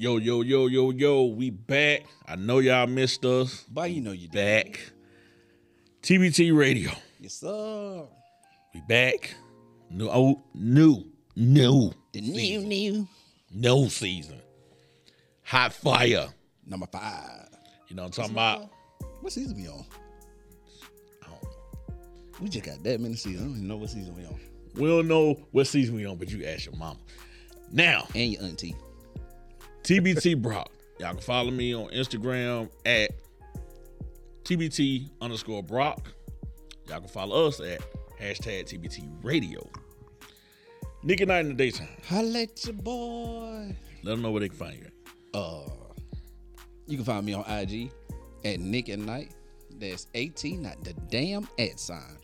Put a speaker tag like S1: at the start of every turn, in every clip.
S1: Yo, yo, yo, yo, yo, we back. I know y'all missed us.
S2: But you know you did.
S1: Back. TBT Radio.
S2: Yes, sir.
S1: We back. New, oh, new, new,
S2: The new, new.
S1: no season. Hot fire.
S2: Number five.
S1: You know what I'm talking about?
S2: What season we on?
S1: I don't-
S2: We just got that many seasons. I don't even know what season we on.
S1: We don't know what season we on, but you ask your mama. Now,
S2: And your auntie.
S1: TBT Brock. Y'all can follow me on Instagram at TBT underscore Brock. Y'all can follow us at hashtag TBT Radio. Nick at Night in the daytime.
S2: Holla at your boy.
S1: Let them know where they can find you.
S2: Uh, you can find me on IG at Nick at Night. That's AT, not the damn at sign.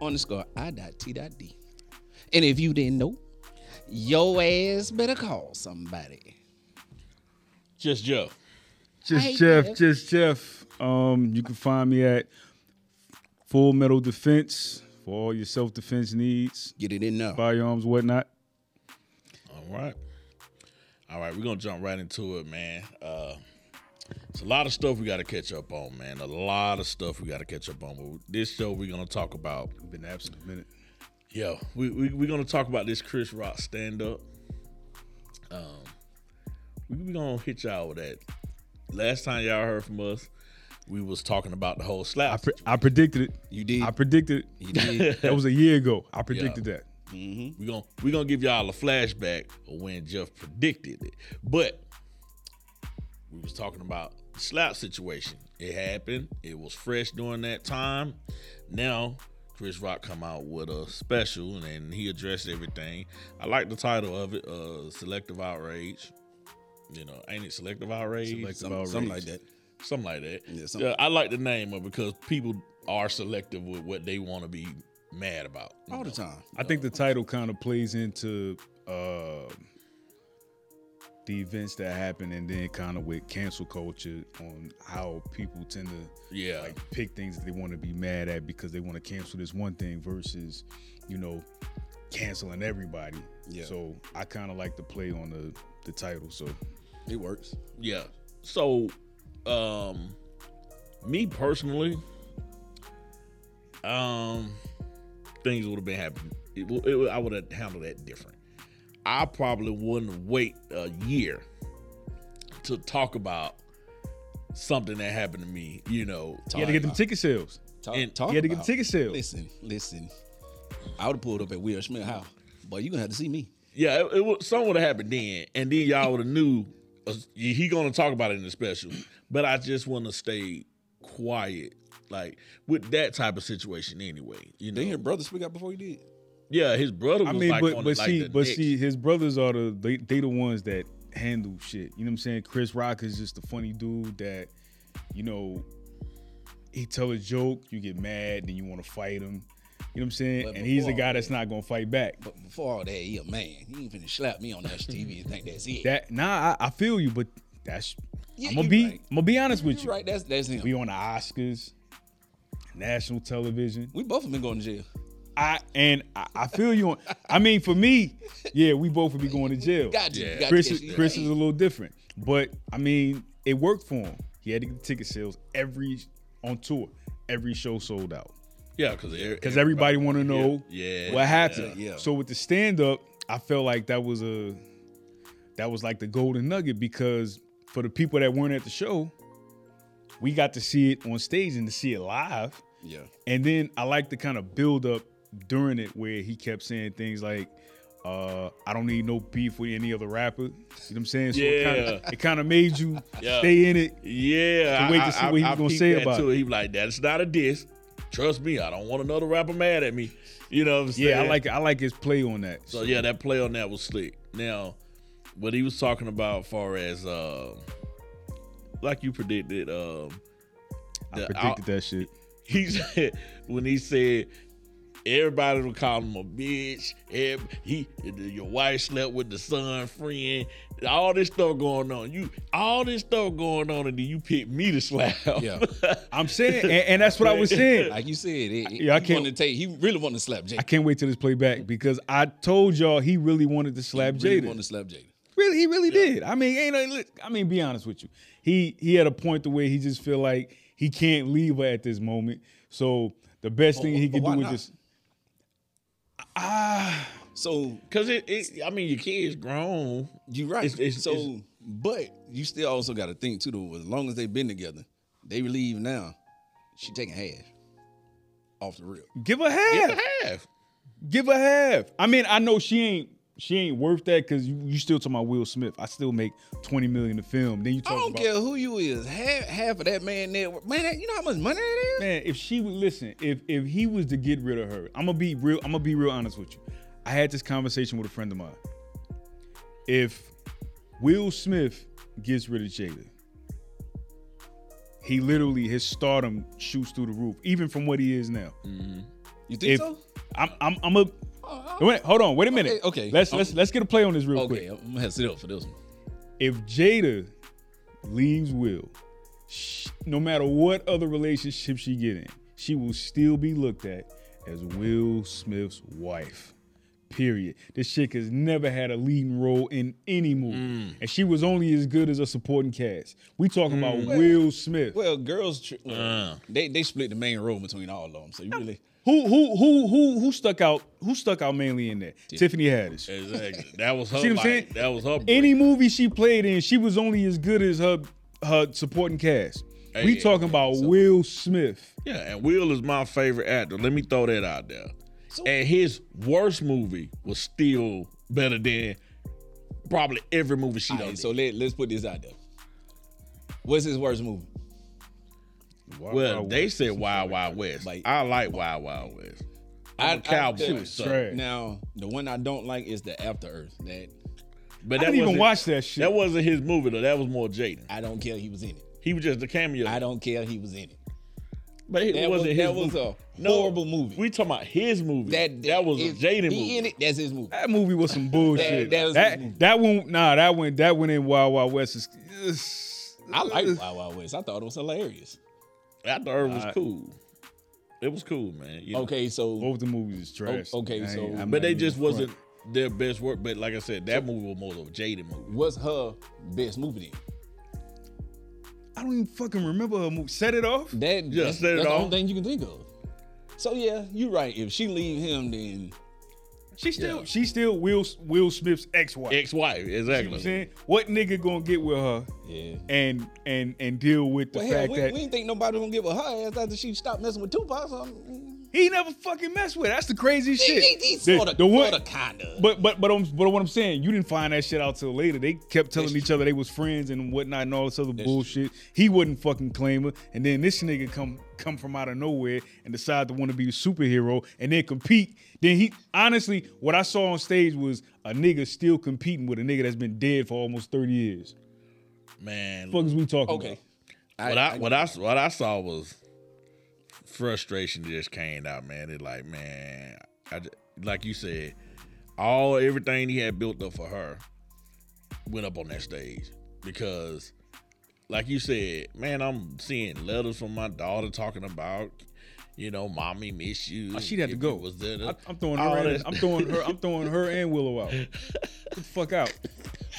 S2: Underscore I dot T dot D. And if you didn't know, your ass better call somebody.
S1: Just Jeff.
S3: Just Jeff,
S2: Jeff.
S3: just Jeff. Um, you can find me at Full Metal Defense for all your self defense needs,
S2: Get it in now.
S3: firearms, whatnot.
S1: All right. All right, we're gonna jump right into it, man. Uh it's a lot of stuff we gotta catch up on, man. A lot of stuff we gotta catch up on. But this show we're gonna talk about
S3: Been absent a minute.
S1: Yeah, we, we we're gonna talk about this Chris Rock stand up. Um, we we gonna hit y'all with that. Last time y'all heard from us, we was talking about the whole
S3: I,
S1: slap.
S3: pre- I predicted it.
S2: You did.
S3: I predicted it.
S2: you did.
S3: That was a year ago. I predicted that.
S2: mm-hmm.
S1: we gonna we gonna give y'all a flashback of when Jeff predicted it, but we was talking about the slap situation. It happened. It was fresh during that time. Now Chris Rock come out with a special and he addressed everything. I like the title of it, uh, Selective Outrage. You know, ain't it Selective Outrage?
S3: Selective
S2: Some, something like that.
S1: Something like that.
S2: Yeah, something-
S1: Yeah, I like the name of it because people are selective with what they want to be mad about. you
S2: All the time.
S3: I think the title kind of plays into uh, the events that happen, and then kind of with cancel culture on how people tend to
S1: Yeah.
S3: like pick things that they want to be mad at because they want to cancel this one thing versus, you know, canceling everybody.
S2: Yeah.
S3: So I kind of like to play on the the title. So
S2: It works.
S1: Yeah. So, um, me personally, um, things would have been happening. It, it, w- I would have handled that different. I probably wouldn't wait a year to talk about something that happened to me. You know,
S3: you had to get them ticket sales.
S2: Talk,
S1: And-
S2: talk
S3: You had to get
S2: about-
S3: ticket sales.
S2: Listen, listen. I would have pulled up at Will Smith house, but you gonna have to see me.
S1: yeah, it, it would, something would have happened then, and then y'all would have knew uh, he gonna talk about it in the special. But I just want to stay quiet, like with that type of situation anyway. You know,
S2: Didn't your brother speak out before you did?
S1: yeah, his brother was
S3: I mean,
S1: like
S3: but
S1: on
S3: but
S1: like
S3: see,
S1: the
S3: but
S1: next-
S3: see, his brothers are the they, they the ones that handle shit. You know what I'm saying? Chris Rock is just a funny dude that, you know, he tell a joke, you get mad, then you want to fight him. You know what I'm saying?
S2: But
S3: and he's the guy that's not gonna fight back.
S2: But before all that, he a man. He ain't finna slap me on that TV and think that's it.
S3: That nah, I, I feel you, but that's
S2: Yeah,
S3: I'm gonna be
S2: right.
S3: I'm gonna be honest with
S2: You
S3: you.
S2: right, that's that's him.
S3: We on the Oscars, national television.
S2: We both have been going to jail.
S3: I and I, I feel you on. I mean, for me, yeah, we both would be going to jail.
S2: Got you.
S1: Yeah.
S2: Got
S3: Chris,
S2: you.
S3: is, Chris is a little different, but I mean, it worked for him. He had to get the ticket sales every on tour. Every show sold out
S1: yeah, because
S3: because everybody want to know
S1: yeah,
S3: what happened.
S2: yeah.
S3: So with the stand up, I felt like that was a that was like the golden nugget because for the people that weren't at the show, we got to see it on stage and to see it live.
S2: Yeah.
S3: And then I like the kind of build up during it where he kept saying things like, uh, I don't need no beef with any other rapper. You know what I'm saying? So it kind
S1: Yeah.
S3: of it kind of made you
S1: Yeah.
S3: stay in it.
S1: Yeah,
S3: To wait to see what he was gonna
S1: peeped
S3: say about
S1: too.
S3: it.
S1: He was like, "That's not a diss. Trust me, I don't want another rapper mad at me." You know what I'm saying?
S3: Yeah, I like I like his play on that.
S1: So yeah, that play on that was slick. Now, what he was talking about, far as uh, like you predicted, um,
S3: I predicted that shit.
S1: he said when he said everybody would call him a bitch. ev- He, your wife slept with the son friend. All this stuff going on. You, all this stuff going on, and then you pick me to slap.
S2: Yeah.
S3: I'm saying, and, and that's what I was saying.
S2: Like you said, it,
S3: Yeah, I
S2: he
S3: can't-
S2: to take. He really wanted to slap Jada.
S3: I can't wait till this play back because I told y'all he really wanted to slap
S2: He really
S3: Jada.
S2: wanted to slap Jada.
S3: Really, he really did. I mean, ain't I mean, be honest with you. He he had a point to where he just feel like he can't leave her at this moment. So the best thing he
S2: could
S3: do is just ah.
S2: So
S1: Cause it, it I mean your kid's grown.
S2: you right.
S1: It's- it's-
S2: so,
S1: it's-
S2: but you still also got to think too. Though, as long as they've been together, they leave now. She taking half off the rip.
S3: Give her half.
S1: Yeah, half.
S3: Give her half. I mean, I know she ain't she ain't worth that because you, you still talking about Will Smith. I still make twenty million to film. Then you talk.
S2: I don't
S3: about
S2: care who you is. Half half of that man net worth. Man, you know how much money that is.
S3: man. If she would listen, if if he was to get rid of her, I'm gonna be real. I'm gonna be real honest with you. I had this conversation with a friend of mine. If Will Smith gets rid of Jada, he literally his stardom shoots through the roof, even from what he is now. Mm-hmm.
S2: You think
S3: If
S2: so?
S3: I'm I'm I'm a wait, hold on, wait a minute.
S2: Okay, okay.
S3: Let's let's let's get a play on this real
S2: Okay,
S3: quick.
S2: I'm gonna have to sit up for this one.
S3: if Jada leaves Will, sh- no matter what other relationship she get in, she will still be looked at as Will Smith's wife. Period. This chick has never had a leading role in any movie, and she was only as good as a supporting cast. We talking about Will Smith.
S2: Well, girls,
S1: Uh.
S2: they they split the main role between all of them. So you really,
S3: Who who who who who stuck out? Who stuck out mainly in that? Tiffany Haddish.
S1: Exactly. That was her.
S3: See what I'm saying?
S1: that was her. break.
S3: Any movie she played in, she was only as good as her her supporting cast. we
S1: Hey,
S3: talking about Will Smith.
S1: Yeah, and Will is my favorite actor. Let me throw that out there. and his worst movie was still better than probably every movie she done.
S2: right,
S1: did.
S2: so let let's put this out there. What's his worst movie?
S1: Well, they said Wild Wild West.
S2: Like-
S1: I like Wild Wild West.
S2: I,
S1: I'm a cowboy.
S2: I- so now the one I don't like is the After Earth. That
S1: But
S3: I didn't even
S1: wasn't-
S3: watch that shit.
S1: That wasn't his movie though. That was more Jaden.
S2: I don't care he was in it.
S1: He was just a cameo.
S2: I don't care he was in it.
S1: but it
S2: That
S1: wasn't
S2: was,
S1: his
S2: that was a horrible movie.
S1: We talking about his movie.
S2: that
S1: That, was a
S2: if
S1: Jaden
S2: he
S1: movie.
S2: in it. That's his movie.
S3: That movie was some bullshit.
S2: That- that was
S3: that
S2: his movie.
S3: that one, nah, that went that went in Wild Wild West. Is, is-
S2: I like Wild Wild West. I thought it was hilarious.
S1: I thought it was
S3: Alright.
S1: cool. It was cool, man. you know.
S2: Okay, so
S3: both the movies is trash.
S2: Oh, okay, so-
S3: I'm
S1: But they just
S3: front.
S1: wasn't their best work. But like I said, that movie was more of a Jaden movie.
S2: what's her best movie then?
S3: I don't even fucking remember her movie. Set it off.
S2: That
S1: Yeah,
S2: that's,
S1: set it
S2: that's the
S1: off.
S2: only thing you can think of. So yeah, you're right. If she leave him, then
S3: She still
S1: Yeah.
S3: she still Will Will Smith's ex-wife.
S1: Ex-wife,
S3: You know what I'm
S1: exactly.
S3: saying? What nigga gonna get with her
S2: yeah.
S3: and and and deal with the
S2: Well, hell,
S3: fact
S2: we,
S3: that
S2: we didn't think nobody gonna give her her ass after she stopped messing with Tupac. So
S3: he never fucking messed with? her. That's the crazy
S2: he,
S3: shit.
S2: he, he
S3: The-
S2: sort of,
S3: the one-
S2: sort of, kind of.
S3: But but but, um, but what I'm saying, you didn't find that shit out till later. They kept telling
S2: That's
S3: each other they was friends and whatnot and all this other bullshit. He wouldn't fucking claim her, and then this nigga come come from out of nowhere and decide to want to be a superhero and then compete. Then he honestly, what I saw on stage was a nigga still competing with a nigga that's been dead for almost 30 years.
S1: Man,
S3: Fuck is we talking
S2: okay.
S3: about?
S1: what I, what I what I saw was frustration just came out, man. It like, man, I ju- like you said, all everything he had built up for her went up on that stage because, like you said, man, I'm seeing letters from my daughter talking about. You know, mommy miss you.
S3: Oh, she'd have to go.
S1: Was there,
S3: I, I'm throwing her.
S1: That-
S3: I'm throwing her. I'm throwing her and Willow out. Get the fuck out.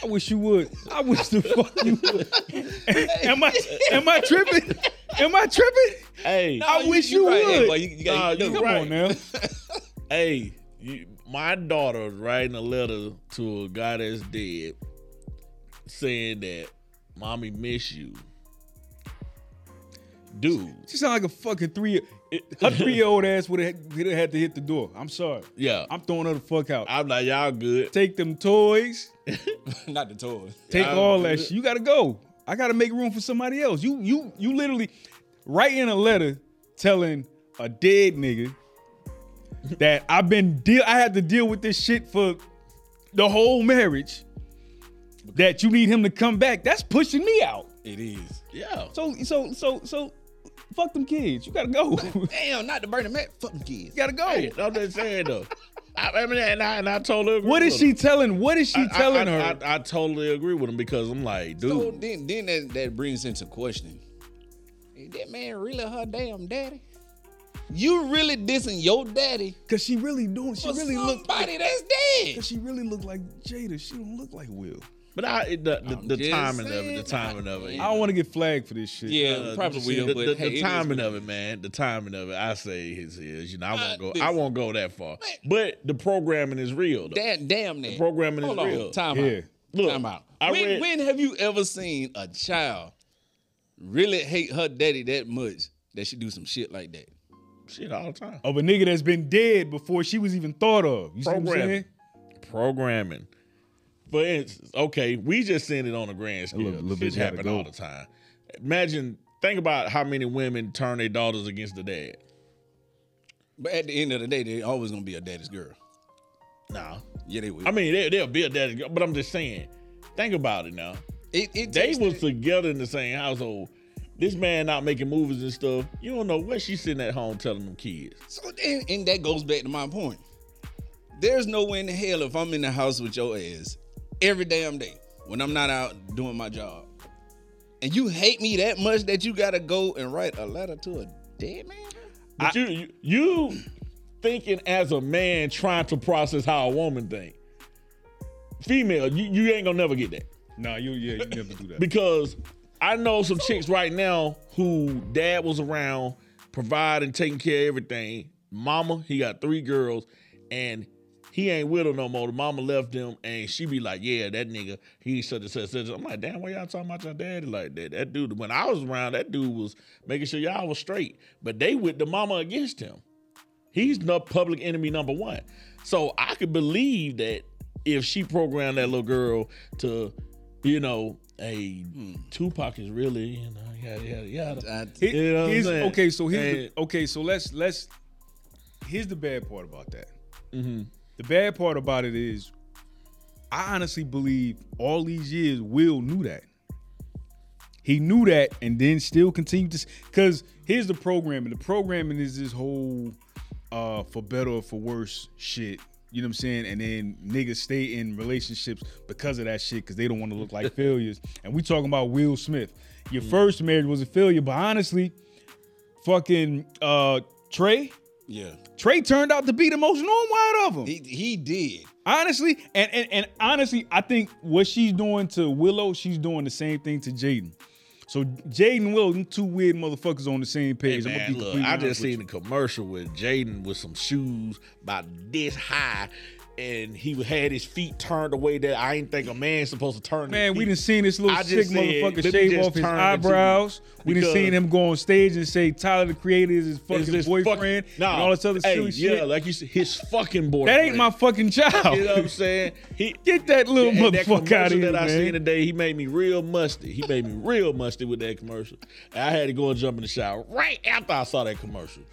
S3: I wish you would. I wish the fuck you would. am I? Am I tripping? Am I tripping?
S1: Hey,
S3: I wish you
S2: right. Hey,
S3: would.
S2: boy, you, you gotta-
S1: Nah,
S2: you
S1: you
S3: Come
S1: right.
S3: on now.
S1: Hey, you, my daughter was writing a letter to a guy that's dead, saying that mommy miss you. Dude,
S3: She sound like a fucking three. Her three year old ass would have had to hit the door. I'm sorry.
S1: yeah.
S3: I'm throwing her the fuck out.
S1: I'm like, y'all good.
S3: Take them toys.
S2: Not the toys.
S3: Take
S1: I'm
S3: all that shit. You gotta go. I gotta make room for somebody else. You you you literally writing a letter telling a dead nigga that I've been deal I had to deal with this shit for the whole marriage. That you need him to come back. That's pushing me out.
S2: It is.
S1: Yeah.
S3: So so so so fuck them kids. You gotta go.
S2: Damn, not the Bernie Mac. Fucking kids.
S3: You gotta go.
S1: Hey, I'm just saying though. I, I mean, and I, and I totally agree
S3: What is
S1: with
S3: she
S1: him.
S3: telling? What is she
S1: I-
S3: telling
S1: I,
S3: her?
S1: I, I, totally agree with him because I'm like, dude.
S2: So then, then that, that brings into question: Is that man really her damn daddy? You really dissing your daddy
S3: Cause she really doing. She
S2: for
S3: really look.
S2: somebody that's dead?
S3: Cause she really look like Jada. She don't look like Will.
S1: But I the the, the
S2: just
S1: timing of it, the timing of it.
S3: I don't want to get flagged for this shit.
S2: Yeah,
S1: Uh,
S2: probably will.
S1: the,
S2: but
S1: the,
S2: hey,
S1: the timing of it, man. The timing of it. I say his is. You know, I
S2: Uh,
S1: won't go. I won't go that far. But the programming is real. Though.
S2: Damn, damn that.
S1: programming is
S2: on,
S1: real.
S2: Time
S3: Yeah.
S2: out.
S1: Look,
S2: time out.
S1: I
S2: when,
S1: read-
S2: when have you ever seen a child really hate her daddy that much that she do some shit like that?
S1: Shit all the time.
S3: Of a nigga that's been dead before she was even thought of. You see what I'm saying?
S1: Programming. For instance, okay, we just seen it on a grand scale.
S3: little- little
S1: Shit happen all the time. Imagine, think about how many women turn their daughters against the dad.
S2: But at the end of the day, they always gonna be a daddy's girl.
S1: Nah,
S2: Yeah, they will.
S1: I mean they, they'll be a daddy, but I'm just saying. Think about it now.
S2: it, it
S1: They was
S2: that-
S1: together in the same household. This man not making movies and stuff. You don't know what she's sitting at home telling them kids.
S2: So then, and that goes back to my point. There's no way in the hell if I'm in the house with your ass every damn day when I'm not out doing my job, and you hate me that much that you gotta go and write a letter to a dead man.
S1: But you, you you thinking as a man trying to process how a woman think. Female, you, you ain't gonna never get that.
S3: Nah, you yeah, you never do that.
S1: Because I know some chicks right now who dad was around, providing, taking care of everything. Mama, he got three girls, and he ain't with her no more. The mama left him, and she be like, "Yeah, that nigga, he such and such." such." I'm like, "Damn, why y'all talking about your daddy like that?" That dude, when I was around, that dude was making sure y'all was straight, but they with the mama against him. He's the public enemy number one. So I could believe that if she programmed that little girl to, you know, hey, Tupac is really, you know, yada yada yada.
S2: I-
S3: Here-
S1: You know what I'm
S3: here's- okay, so here's
S1: And-
S3: the, okay, so let's let's here's the bad part about that.
S1: Mm-hmm.
S3: The bad part about it is, I honestly believe all these years Will knew that. He knew that, and then still continued to. Because here's the programming. The programming is this whole uh for better or for worse shit. You know what I'm saying? And then niggas stay in relationships because of that shit because they don't want to look like failures. And we talking about Will Smith. Your first marriage was a failure, but honestly, fucking uh Trey,
S2: yeah,
S3: Trey turned out to be the most normal out of them.
S2: he he did.
S3: Honestly, and, and and honestly, I think what she's doing to Willow, she's doing the same thing to Jaden. So Jaden and Willow, them two weird motherfuckers on the same
S1: Hey,
S3: page. I'm
S1: man,
S3: gonna be
S1: look, I just
S3: with
S1: seen a commercial with Jaden with some shoes about this high, and he had his feet turned away that I ain't think a man's supposed to turn.
S3: Man, we done seen this little sick
S1: said,
S3: motherfucker shave off his
S1: turn it to you
S3: eyebrows. We
S1: didn't
S3: seen him go on stage and say Tyler the Creator is his fucking
S1: his
S3: boyfriend
S1: fucking, nah,
S3: and all this other
S1: hey,
S3: silly
S1: yeah,
S3: shit.
S1: like you said, his fucking boyfriend.
S3: that ain't my fucking child.
S1: You know what I'm saying? He
S3: Get that little
S1: that
S3: motherfucker out of here,
S1: that I
S3: man.
S1: seen today, he made me real musty. He made me real musty with that commercial. And I had to go and jump in the shower right after I saw that commercial.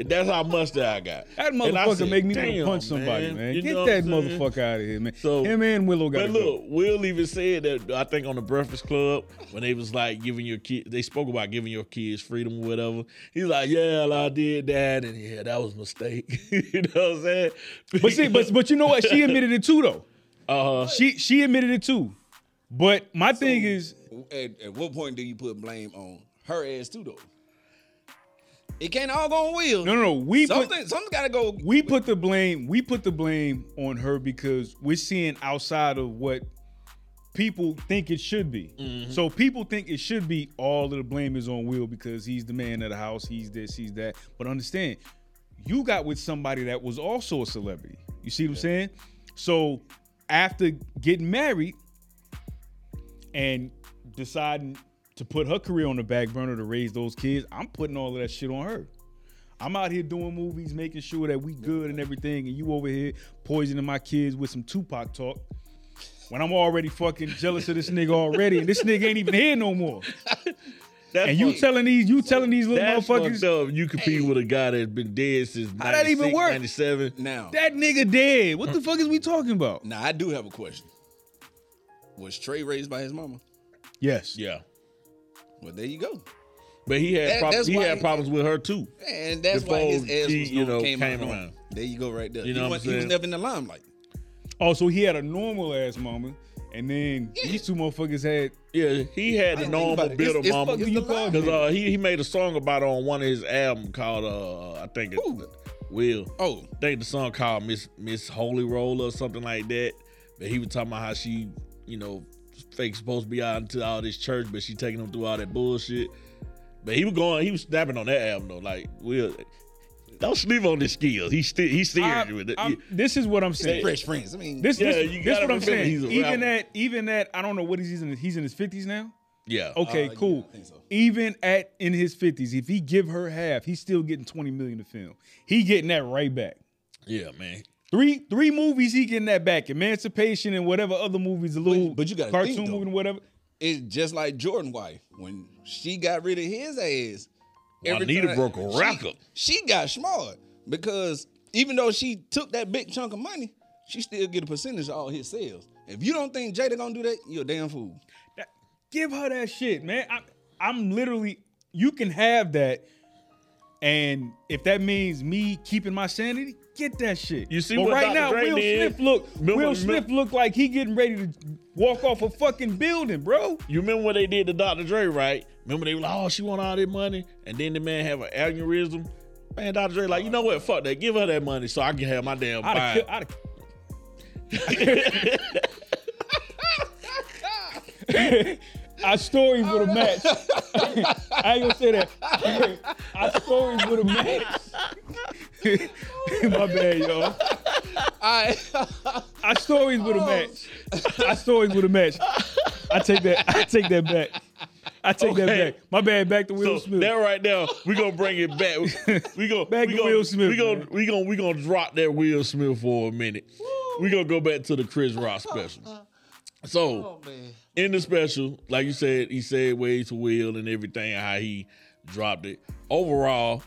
S1: And that's how musty I got.
S3: That
S1: And I
S3: motherfucker
S1: said,
S3: make me want to punch somebody, man.
S1: You
S3: Get that
S1: what I'm saying?
S3: motherfucker out of here, man.
S1: So-
S3: Him and Willow got to
S1: But
S3: go.
S1: look, Will even said that I think on the Breakfast Club when they was like giving your kid, they spoke about giving your kids freedom or whatever. He's like, yeah, I did that, and yeah, that was a mistake. you know what I'm saying?
S3: But see, but but you know what? She admitted it too, though.
S1: Uh-huh.
S3: She she admitted it too. But my thing is,
S2: At, at what point do you put blame on her ass too though? It can't all go on Will.
S3: no, no, no. We put
S2: something something gotta go.
S3: we put the blame we put the blame on her because we're seeing outside of what people think it should be.
S1: Mm-hmm.
S3: So people think it should be all of the blame is on Will because he's the man of the house. He's this, he's that. But understand, you got with somebody that was also a celebrity. You see what I'm saying? So after getting married and deciding to put her career on the back burner to raise those kids, I'm putting all of that shit on her. I'm out here doing movies, making sure that we good and everything, and you over here poisoning my kids with some Tupac talk. When I'm already fucking jealous of this nigga already, and this nigga ain't even here no more.
S1: that's
S3: And you telling these, you telling these little
S1: that's
S3: motherfuckers,
S1: fucked up. You compete with a guy that's been dead since
S3: How that even work?
S1: 97.
S2: Now,
S3: that nigga dead. What the fuck is we talking about?
S2: now I do have a question. Was Trey raised by his mama?
S3: Yes.
S1: Yeah.
S2: Well, there you go.
S1: But he had
S2: That-
S1: prob- he had problems with her too.
S2: And that's why his ass
S1: she,
S2: was
S1: you know,
S2: came,
S1: came
S2: out
S1: around.
S2: There you go, right there.
S1: You know
S2: he,
S1: what
S2: was,
S1: I'm
S2: he was never in the limelight.
S3: Oh, so he had a normal ass mama, and then these two motherfuckers had.
S1: Yeah, he had the
S2: I didn't think
S1: normal
S2: about it.
S1: bitter
S2: It's- it's
S1: mama.
S2: fucking
S3: you call
S1: Because uh, he he made a song about it on one of his albums called uh I think it's
S2: Who?
S1: Will.
S2: Oh,
S1: I think the song called Miss Miss Holy Roller or something like that. But he was talking about how she, you know, fake supposed to be out into all this church, but she taking him through all that bullshit. But he was going, he was snapping on that album though. Like, Will, don't sleep on his skills. He's still he's serious
S3: I'm-
S1: with it.
S3: I'm- this is what I'm saying.
S2: Fresh friends. I mean,
S3: This,
S1: Yeah,
S3: this,
S1: you
S3: this
S1: gotta
S3: what I'm saying.
S1: he's
S3: Even
S1: rapper.
S3: at even at I don't know what he's in. He's in his fifties now.
S1: yeah.
S3: Okay,
S2: Uh, yeah,
S3: cool.
S2: I think so.
S3: Even at in his fifties, if he give her half, he's still getting twenty million to film. He getting that right back.
S1: Yeah, man.
S3: Three three movies, he getting that back. Emancipation and whatever other movies, a little
S2: but you gotta
S3: cartoon
S2: think, though.
S3: movie and whatever.
S2: it's just like Jordan wife when she got rid of his ass. every
S1: Juanita
S2: time-
S1: broke a
S2: she-
S1: record.
S2: She, got smart because even though she took that big chunk of money, she still get a percentage of all his sales. If you don't think Jada gonna do that, you're a damn fool.
S3: That- give her that shit, man. I, I'm literally. You can have that, and if that means me keeping my sanity, get that shit.
S1: You see
S3: but
S1: what
S3: right
S1: Dr.
S3: now,
S1: Dre
S3: Will
S1: did?
S3: Smith look.
S1: Remember-
S3: Will
S1: remember-
S3: Smith look like he getting ready to walk off a fucking building, bro.
S1: You remember what they did to Dr. Dre, right? Remember they were like, oh, she want all that money, and then the man have an aneurysm. Man, Dr. Dre, like, you know what? Fuck that. Give her that money so I can have my damn
S3: I'd have. Kill, I'd Our stories would have matched. I ain't gonna say that. Our stories would have matched. My bad, y'all.
S2: I
S3: Our stories would have matched. Our stories would have matched. I take that. I take that back. I take that back. My bad. Back to Will
S1: So
S3: Smith.
S1: that right now, we gonna bring it back. We go
S3: Back
S1: we
S3: to
S1: gonna,
S3: Will Smith,
S1: We gonna we gonna we gonna drop that Will Smith for a minute. We gonna go back to the Chris Rock special. So
S2: man.
S1: in the special, like you said, he said ways to Will and everything, how he dropped it. Overall,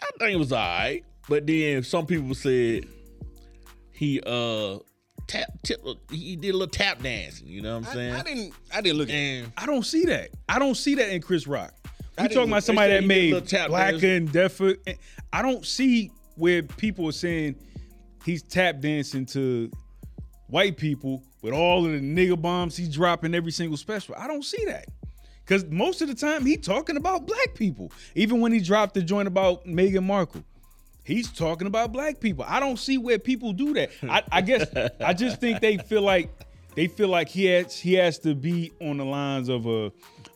S1: I think it was alright. But then some people said he uh tap tip he did a little tap dancing, you know what I'm saying?
S2: I didn't. I didn't look at.
S3: I don't see that. I don't see that in Chris Rock.
S2: I
S3: You talking about somebody that
S1: he did a
S3: made
S1: little tap
S3: blacker
S1: dance.
S3: and deafer. I don't see where people are saying he's tap dancing to white people with all of the nigga bombs he's dropping every single special. I don't see that. Cause most of the time he talking about black people. Even when he dropped the joint about Meghan Markle. He's talking about black people. I don't see where people do that. I, I guess I just think they feel like they feel like he has he has to be on the lines of a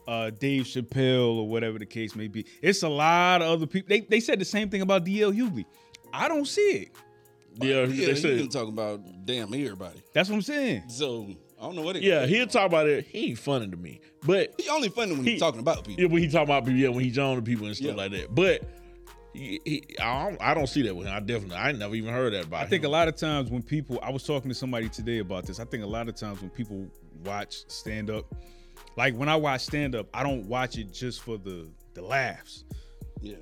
S3: uh, Dave Chappelle or whatever the case may be. It's a lot of other people. They, they said the same thing about DL Hughley. I don't see it.
S1: Yeah,
S2: Yeah,
S1: they
S2: you
S1: said
S2: can talk about damn everybody.
S3: That's what I'm saying.
S2: So I don't know what it.
S1: Yeah, he'll talk about it. He ain't funny to me. But
S2: He only funny when
S1: He-
S2: he's talking about people.
S1: yeah, when he talking about people, yeah, when he's on to people and stuff
S2: Yeah.
S1: like that. But he, he, I, don't, I don't see that with him. I definitely, I ain't never even heard that about him.
S3: I think a lot of times when people, I was talking to somebody today about this. I think a lot of times when people watch stand up, like when I watch stand up, I don't watch it just for the the laughs
S2: Yeah.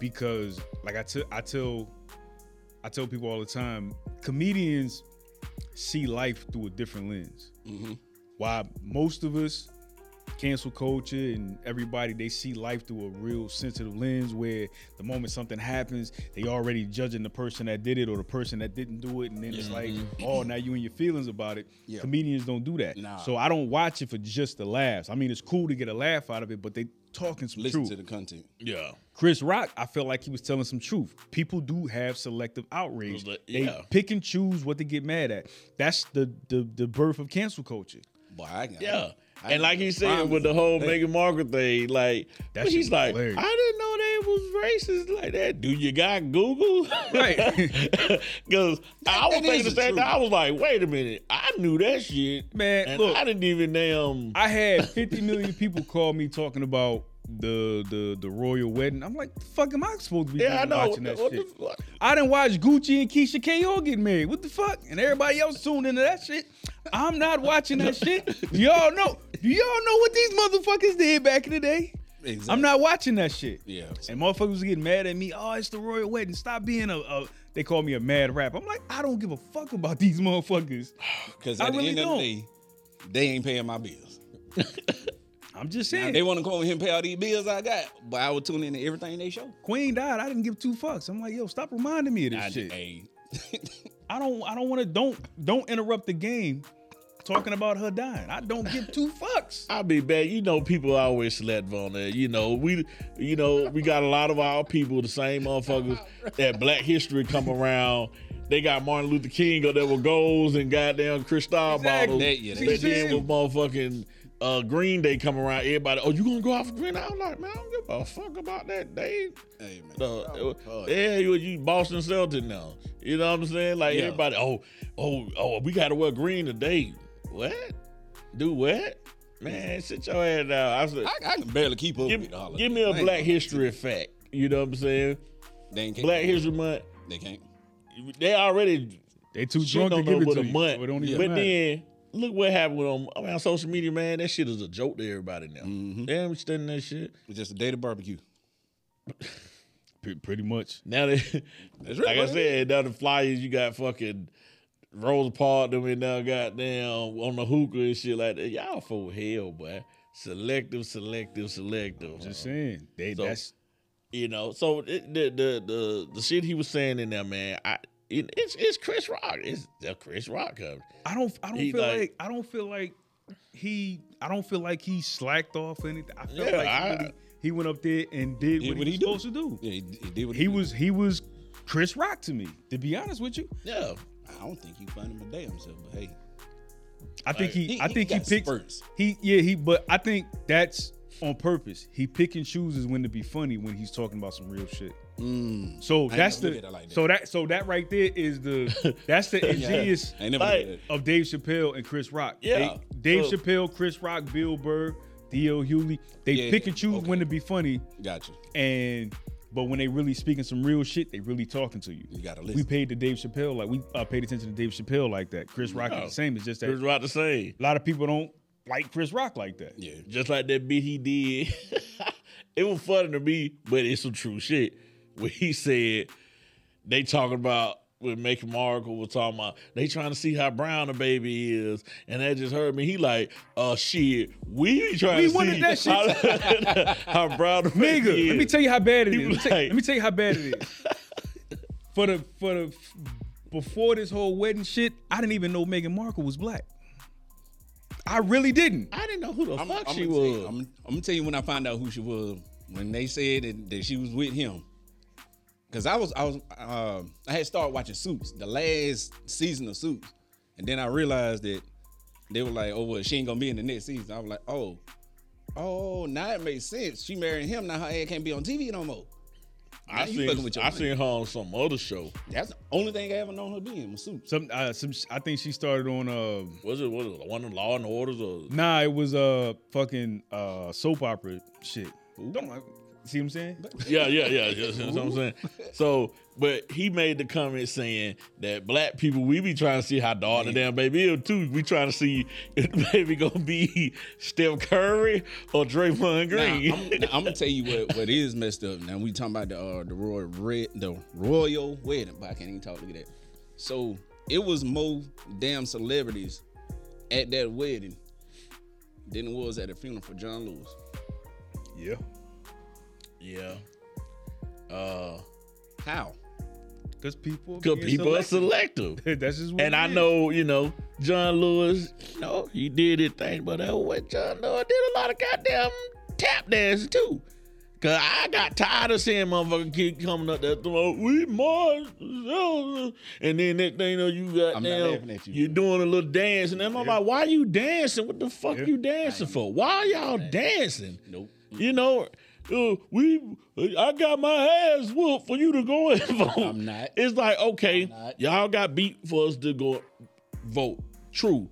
S3: because, like I tell I tell I tell people all the time, comedians see life through a different lens.
S2: Mhm.
S3: While most of us, cancel culture and everybody, they see life through a real sensitive lens where the moment something happens, they already judging the person that did it or the person that didn't do it, and then it's like, mm-hmm. oh, now you and your feelings about it.
S2: Yeah.
S3: Comedians don't do that.
S2: Nah.
S3: So I don't watch it for just the laughs. I mean, it's cool to get a laugh out of it, but they talking some
S2: Listen
S3: truth.
S2: to the content.
S1: Yeah,
S3: Chris Rock, I felt like he was telling some truth. People do have selective outrage.
S1: Like,
S3: They pick and choose what they get mad at. That's the the the birth of cancel culture.
S2: Boy, I,
S1: yeah.
S2: I-
S1: and like he said with the whole. Meghan Markle thing, like
S3: That
S1: he's like,
S3: hilarious.
S1: I didn't know they was racist like that. Do you got Google?
S3: Right.
S1: Because I was thinking the same thing. I was like, wait a minute, I knew that shit,
S3: Man, look.
S1: I didn't even damn.
S3: I had 50 million people call me talking about the the the royal wedding. I'm like, the fuck am I supposed to be
S1: yeah, I know.
S3: watching that
S1: what
S3: shit? I didn't watch Gucci and Keyshia Ka'oir get married. What the fuck? And everybody else tuned into that shit. I'm not watching that shit. Y'all know. Do y'all know what these motherfuckers did back in the day?
S2: Exactly.
S3: I'm not watching that shit.
S2: Yeah.
S3: And motherfuckers was getting mad at me. Oh, it's the royal wedding. Stop being a, a they call me a mad rap. I'm like, I don't give a fuck about these motherfuckers.
S2: Because
S3: I
S2: at the
S3: really
S2: end
S3: don't.
S2: of the day, they ain't paying my bills.
S3: I'm just
S2: Now,
S3: saying.
S2: they want to come here and pay all these bills I got, but I would tune in to everything they show.
S3: Queen died. I didn't give two fucks. I'm like, yo, stop reminding me of this
S2: I,
S3: shit.
S2: hey,
S3: I don't I don't want to don't don't interrupt the game talking about her dying. I don't give two fucks.
S1: I'll be back. You know, people always select on that. You know, we, you know, we got a lot of our people, the same motherfuckers that Black History come around. they got Martin Luther King up there with goals and goddamn crystal
S3: Exactly.
S1: bottles.
S2: That- yeah,
S1: but
S2: that-
S1: then with motherfucking uh, Green Day come around, everybody, oh, you gonna go off Green? Day? I'm like, man, I don't give a fuck about that day.
S2: Hey man.
S1: Uh,
S2: Oh,
S1: yeah, you, you Boston Celtics now. You know what I'm saying? Like
S2: Yeah.
S1: everybody, oh, oh, oh, we gotta wear green today. What? Do what? Man, sit your ass down. I said,
S2: I, I can barely keep up
S1: give,
S2: with all of
S1: give me a
S2: ain't
S1: Black
S2: gonna-
S1: History fact. You know what I'm saying?
S2: They ain't
S1: Black History Month.
S2: They can't.
S1: They already
S3: They too
S1: shit
S3: drunk to
S1: on
S3: give it
S1: with
S3: to
S1: a
S3: you.
S1: month.
S3: so it don't even
S1: but
S3: matter.
S1: then look what happened with them. I mean, on social media, man, that shit is a joke to everybody now.
S2: Mm-hmm.
S1: They ain't studying that shit.
S2: It's just a day to barbecue.
S3: P- pretty much.
S1: Now they,
S2: That's
S1: like I
S2: what
S1: said, now the Flyers, you got fucking Rosa Parks, them and now goddamn on the hookah and shit like that. Y'all for hell, boy. Selective, selective, selective.
S3: Just saying. They
S1: So-
S3: that's
S1: You know, so it, the, the the the shit he was saying in there, man. I it, it's it's Chris Rock. It's the Chris Rock cover.
S3: I don't I don't
S1: He
S3: feel
S1: like-
S3: like, I don't feel like he I don't feel like he slacked off anything. I feel
S1: Yeah,
S3: like he,
S1: I-
S3: really- he went up there and did,
S2: Did
S3: what,
S2: what
S3: he
S2: he
S3: was supposed to do.
S2: Yeah, he, he did what
S3: He
S2: did.
S3: was he was Chris Rock to me, to be honest with you.
S1: Yeah,
S2: I don't think he found him a damn self, but hey,
S3: I think he,
S2: He-
S3: I think he,
S2: got
S3: picked
S2: spurts.
S3: he yeah he but I think that's on purpose. He pick and chooses when to be funny when he's talking about some real shit.
S2: Mm,
S3: So that's the
S2: like that.
S3: so that so that right there is the that's the ingenious
S2: never
S1: Like-
S3: of Dave Chappelle and Chris Rock.
S1: Yeah.
S3: Dave Chappelle, Chris Rock, Bill Burr, DL Hughley. They
S2: Yeah,
S3: pick and choose
S2: okay.
S3: when to be funny,
S2: Gotcha.
S3: and but when they really speaking some real shit, they really talking to you.
S2: You gotta
S3: We paid to Dave Chappelle like we uh, paid attention to Dave Chappelle like that. Chris Rock
S1: Yeah.
S3: is the same. It's just that
S1: Chris Rock the same.
S3: a lot of people don't like Chris Rock like that.
S2: Yeah.
S1: Just like that bit he did. it was funny to me, but it's some true shit. When he said they talking about when Meghan Markle was talking about they trying to see how brown the baby is, and that just hurt me. He like, uh, shit, we be trying
S3: We
S1: to
S3: wanted
S1: see
S3: that shit.
S1: how, how brown the baby
S3: Nigga,
S1: is.
S3: let me tell you how bad it
S1: He
S3: is. Let me
S1: was
S3: tell,
S1: like-
S3: let me tell you how bad it is. for the for the before this whole wedding shit, I didn't even know Meghan Markle was black. I really didn't.
S1: I didn't know who the
S2: I'm,
S1: fuck
S2: I'm
S1: she
S2: gonna you-
S1: was.
S2: I'm, I'm gonna tell you when I find out who she was. When they said that, that she was with him, because I was I was uh, I had started watching Suits, the last season of Suits, and then I realized that they were like, oh well, she ain't gonna be in the next season. I was like, oh, oh, now it makes sense. She marrying him now. Her ass can't be on TV no more.
S1: I
S2: Now you fucking
S1: seen,
S2: with your
S1: I
S2: money.
S1: seen her on some other show.
S2: That's the only thing I ever known her being was Suits.
S3: Some uh, some I think she started on uh
S1: Was it was it one of Law and Orders or
S3: nah, it was uh fucking uh soap opera shit. Don't like see what I'm saying?
S1: Yeah, yeah, yeah. You know what I'm saying? So, but he made the comment saying that black people, we be trying to see how dark the damn baby is too. We trying to see if the baby gonna be Steph Curry or Draymond
S2: Now,
S1: Green.
S2: I'm, now, I'm gonna tell you what, what is messed up. Now we talking about the uh, the royal red the royal wedding, but I can't even talk. Look at that. So it was more damn celebrities at that wedding than it was at the funeral for John Lewis.
S3: Yeah.
S1: Yeah. Uh,
S2: How?
S3: Because people
S1: cause
S3: being
S1: people are
S3: selective.
S1: selective.
S3: That's just what
S1: And I
S3: is.
S1: know, you know, John Lewis, you know, he did his thing, but uh, what John Lewis did a lot of goddamn tap dancing too. Cause I got tired of seeing motherfuckers kid coming up there throwing, we Mars, and then next thing you know, you got
S2: I'm not
S1: now
S2: laughing at you.
S1: you're doing a little dance, and then I'm like, why you dancing? What the fuck
S3: Yeah.
S1: you dancing for? Why y'all dancing?
S2: Nope.
S1: You know, uh, we, I got my ass whooped for you to go and vote.
S2: I'm not.
S1: It's like, okay, y'all got beat for us to go vote. True.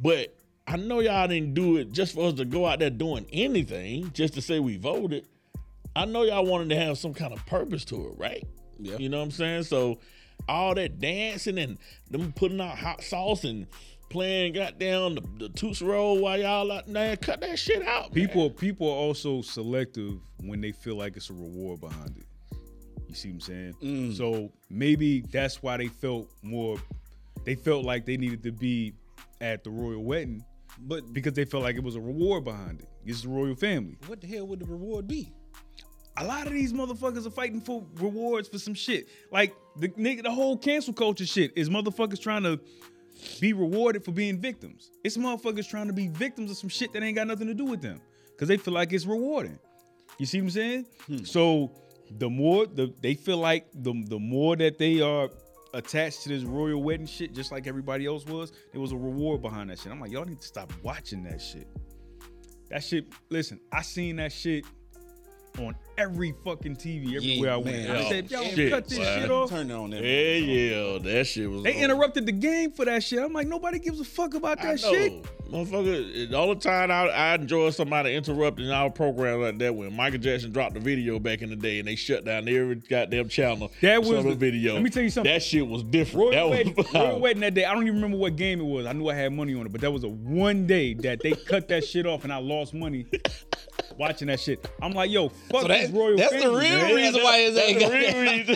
S1: But I know y'all didn't do it just for us to go out there doing anything, just to say we voted. I know y'all wanted to have some kind of purpose to it, right?
S2: Yeah.
S1: You know what I'm saying? So all that dancing and them putting out hot sauce and playing goddamn the, the Tootsie Roll while y'all out there, cut that shit out. man.
S3: People people are also selective when they feel like it's a reward behind it. You see what I'm saying?
S2: Mm.
S3: So maybe that's why they felt more they felt like they needed to be at the royal wedding
S2: But
S3: because they felt like it was a reward behind it. It's the royal family.
S2: what the hell would the reward be?
S3: A lot of these motherfuckers are fighting for rewards for some shit. Like the nigga, the whole cancel culture shit is motherfuckers trying to be rewarded for being victims. It's motherfuckers trying to be victims of some shit that ain't got nothing to do with them because they feel like it's rewarding. You see what I'm saying? Hmm. So the more the they feel like the the more that they are attached to this royal wedding shit, just like everybody else was. There was a reward behind that shit. I'm like, y'all need to stop watching that shit. That shit. Listen, I seen that shit on every fucking TV everywhere I went.
S2: man.
S3: I said, y'all
S1: Shit,
S3: cut this
S1: boy.
S3: shit off.
S2: Turn it on there.
S1: Yeah, yeah, that shit was.
S3: They
S1: on.
S3: interrupted the game for that shit. I'm like, nobody gives a fuck about
S1: I
S3: that
S1: know.
S3: shit.
S1: Motherfucker, all the time I, I enjoy somebody interrupting our program like that when Michael Jackson dropped the video back in the day and they shut down every goddamn channel.
S3: That was
S1: the
S3: the-
S1: video.
S3: let me tell you something.
S1: That shit was different.
S3: Royal,
S1: that
S3: wedding,
S1: was
S3: Royal wedding that day. I don't even remember what game it was. I knew I had money on it, but that was a one day that they cut that shit off and I lost money watching that shit. I'm like, yo, fuck
S2: So
S3: this royal
S2: that's
S3: family.
S2: That's the real
S3: man.
S2: reason why his ain't got
S1: real
S2: that.
S1: reason.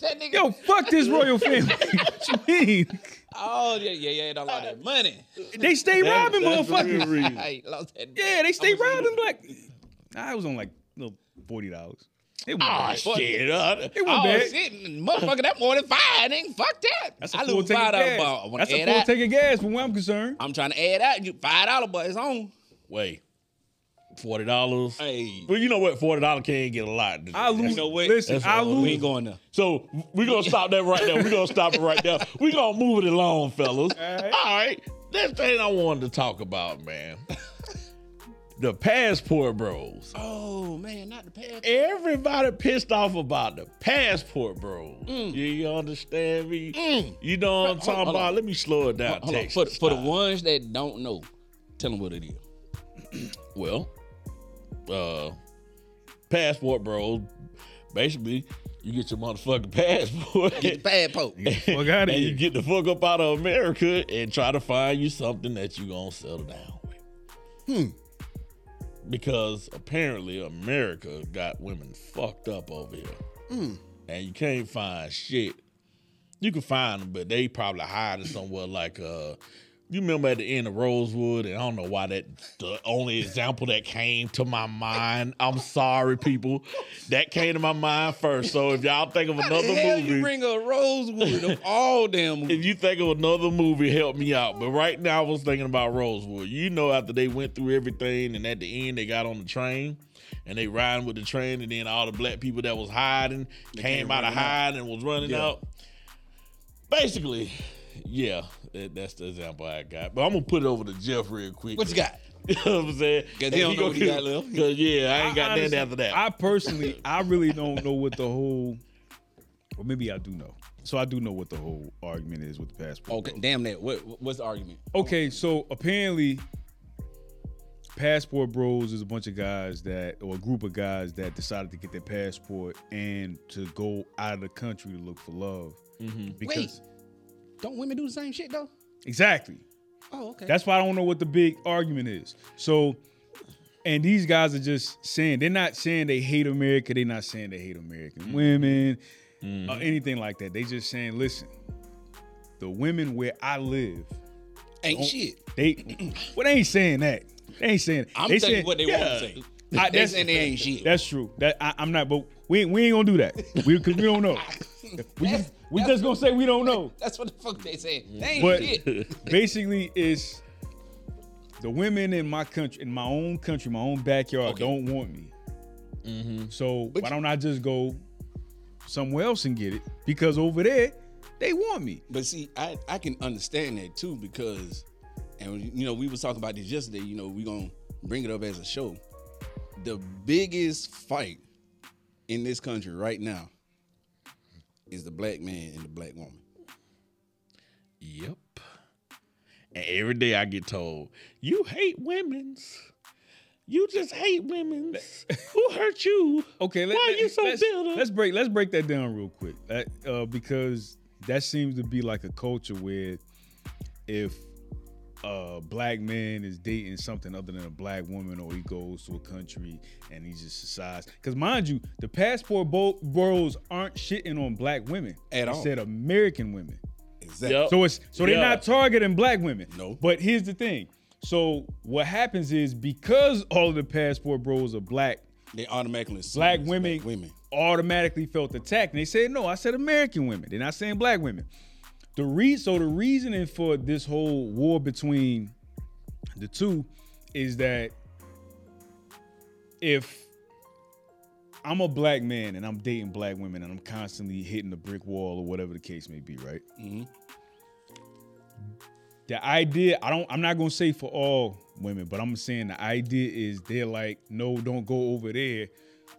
S2: that nigga.
S3: Yo, fuck this royal family. what you mean?
S2: Oh yeah, yeah, yeah. Don't like that money.
S3: They stay
S1: That-
S3: robbing
S1: that's the real
S3: motherfuckers.
S1: reason.
S2: I lost that.
S3: Yeah, they stay
S2: How much
S3: robbing black. I was on like little forty dollars. It wasn't
S1: Oh
S3: bad.
S1: shit! Uh,
S3: It wasn't
S2: Oh
S3: bad.
S2: shit, motherfucker, that more than five. Nigga, fuck that.
S3: That's a
S2: I
S3: full
S2: lose
S3: tank
S2: five
S3: of gas.
S2: ball.
S3: That's a
S2: add
S3: full
S2: out.
S3: tank of gas from where I'm concerned.
S2: I'm trying to add out. You five dollar, but it's on.
S1: wait, forty dollars.
S2: Hey,
S1: Well, you know what? Forty dollars can't get a lot.
S3: I lose.
S2: know what?
S3: Listen,
S1: That's
S3: I
S1: all.
S2: we ain't going there.
S1: So we're gonna stop that right there. We're gonna stop it right there. We're gonna move it along, fellas. All
S3: right.
S1: right. That thing I wanted to talk about, man. the passport bros.
S2: Oh man, not the passport.
S1: Everybody pissed off about the passport bros. Mm. You understand me? Mm. You know what I'm talking
S2: hold
S1: about?
S2: on.
S1: Let me slow it down.
S2: Hold on. For, for the ones that don't know, tell them what it is.
S1: Well, uh, passport bro. Basically, you get your motherfucking passport.
S2: Get the bad poke.
S3: Fuck outta
S1: and you get the fuck up out of America and try to find you something that you gonna settle down with.
S2: Hmm.
S1: Because apparently America got women fucked up over here.
S2: Hmm.
S1: And you can't find shit. You can find them, but they probably hiding somewhere like uh you remember at the end of Rosewood, and I don't know why that the only example that came to my mind. I'm sorry, people. That came to my mind first. So if y'all think of another movie,
S2: you bring a Rosewood of all damn movies?
S1: if you think of another movie, help me out. But right now, I was thinking about Rosewood. You know, after they went through everything, and at the end, they got on the train, and they riding with the train, and then all the black people that was hiding came
S2: came
S1: out of
S2: running out.
S1: hiding and was running
S2: Yeah.
S1: out. Basically, yeah, that, that's the example I got. But I'm gonna put it over to Jeff real quick.
S2: What you got?
S1: You know what I'm saying?
S2: 'Cause he don't know what he got left.
S1: Cause yeah, I ain't got
S3: honestly-
S1: nothing after that.
S3: I personally, I really don't know what the whole, or maybe I do know. So I do know what the whole argument is with the passport.
S2: Okay, damn that. What, what's the argument?
S3: Okay, so apparently, passport bros is a bunch of guys that, or a group of guys that decided to get their passport and to go out of the country to look for love. Mm-hmm. Because
S2: Wait. Don't women do the same shit though?
S3: exactly,
S2: Oh, okay.
S3: that's why I don't know what the big argument is. So, and these guys are just saying they're not saying they hate America. They're not saying they hate American mm-hmm. women mm-hmm. or anything like that. They just saying, listen, the women where I live,
S2: ain't shit.
S3: they well, they ain't saying that. They ain't saying.
S2: I'm
S3: they
S2: telling
S3: saying,
S2: you what they
S1: yeah.
S2: want to say.
S3: I-
S2: they
S3: that's-
S2: saying they ain't shit.
S3: That's true. That I, I'm not. But we ain't, we ain't gonna do that. We because we don't know. We just we
S2: That's-
S3: just gonna say we don't know.
S2: That's what the fuck they say. They ain't
S3: But
S2: shit.
S3: basically, it's the women in my country, in my own country, my own backyard,
S2: Okay.
S3: don't want me. Mm-hmm. So
S2: But
S3: why don't I just go somewhere else and get it? Because over there, they want me.
S2: But see, I, I can understand that too because, and you know, we was talking about this yesterday. You know, we gonna bring it up as a show. The biggest fight in this country right now is the black man and the black woman.
S1: Yep. And every day I get told, you hate women's. You just hate women's. Who hurt you?
S3: Okay, let,
S1: Why
S3: let,
S1: you so
S3: let's,
S1: bitter?
S3: let's break let's break that down real quick. Uh, because that seems to be like a culture where if a black man is dating something other than a black woman, or he goes to a country and he just decides. Because mind you, the passport bo- bros aren't shitting on black women
S2: At all.
S3: Instead, American women.
S2: Exactly.
S1: Yep.
S3: So it's so they're
S1: Yeah.
S3: not targeting black women.
S2: No.
S3: But here's the thing. So what happens is because all of the passport bros are black,
S2: They automatically assume
S3: black women,
S2: black women.
S3: automatically felt attacked. And they said, no, I said American women. They're not saying black women. The re- so the reasoning for this whole war between the two is that if I'm a black man and I'm dating black women and I'm constantly hitting the brick wall or whatever the case may be, right?
S2: Mhm.
S3: The idea, I don't, I'm not gonna say for all women, but I'm saying the idea is they're like, no, don't go over there.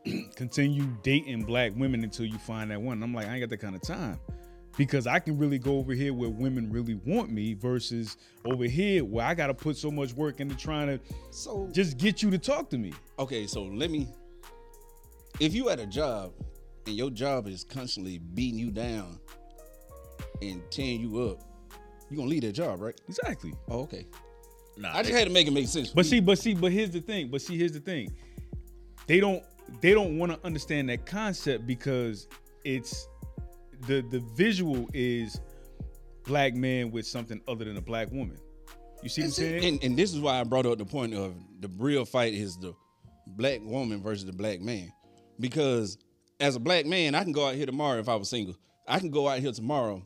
S3: Continue dating black women until you find that one. I'm like, I ain't got that kind of time. Because I can really go over here where women really want me versus over here where I gotta put so much work into trying to
S2: So
S3: just get you to talk to me.
S2: okay, so let me. If you at a job and your job is constantly beating you down and tearing you up, you gonna leave that job, right?
S3: Exactly.
S2: Oh, okay.
S1: Nah,
S2: I just had to make it make sense.
S3: But see, but see, but here's the thing. But see, here's the thing. They don't they don't want to understand that concept because it's the the visual is black man with something other than a black woman. You see what I'm saying?
S2: and, and this is why I brought up the point of the real fight is the black woman versus the black man. Because as a black man, I can go out here tomorrow if I was single. I can go out here tomorrow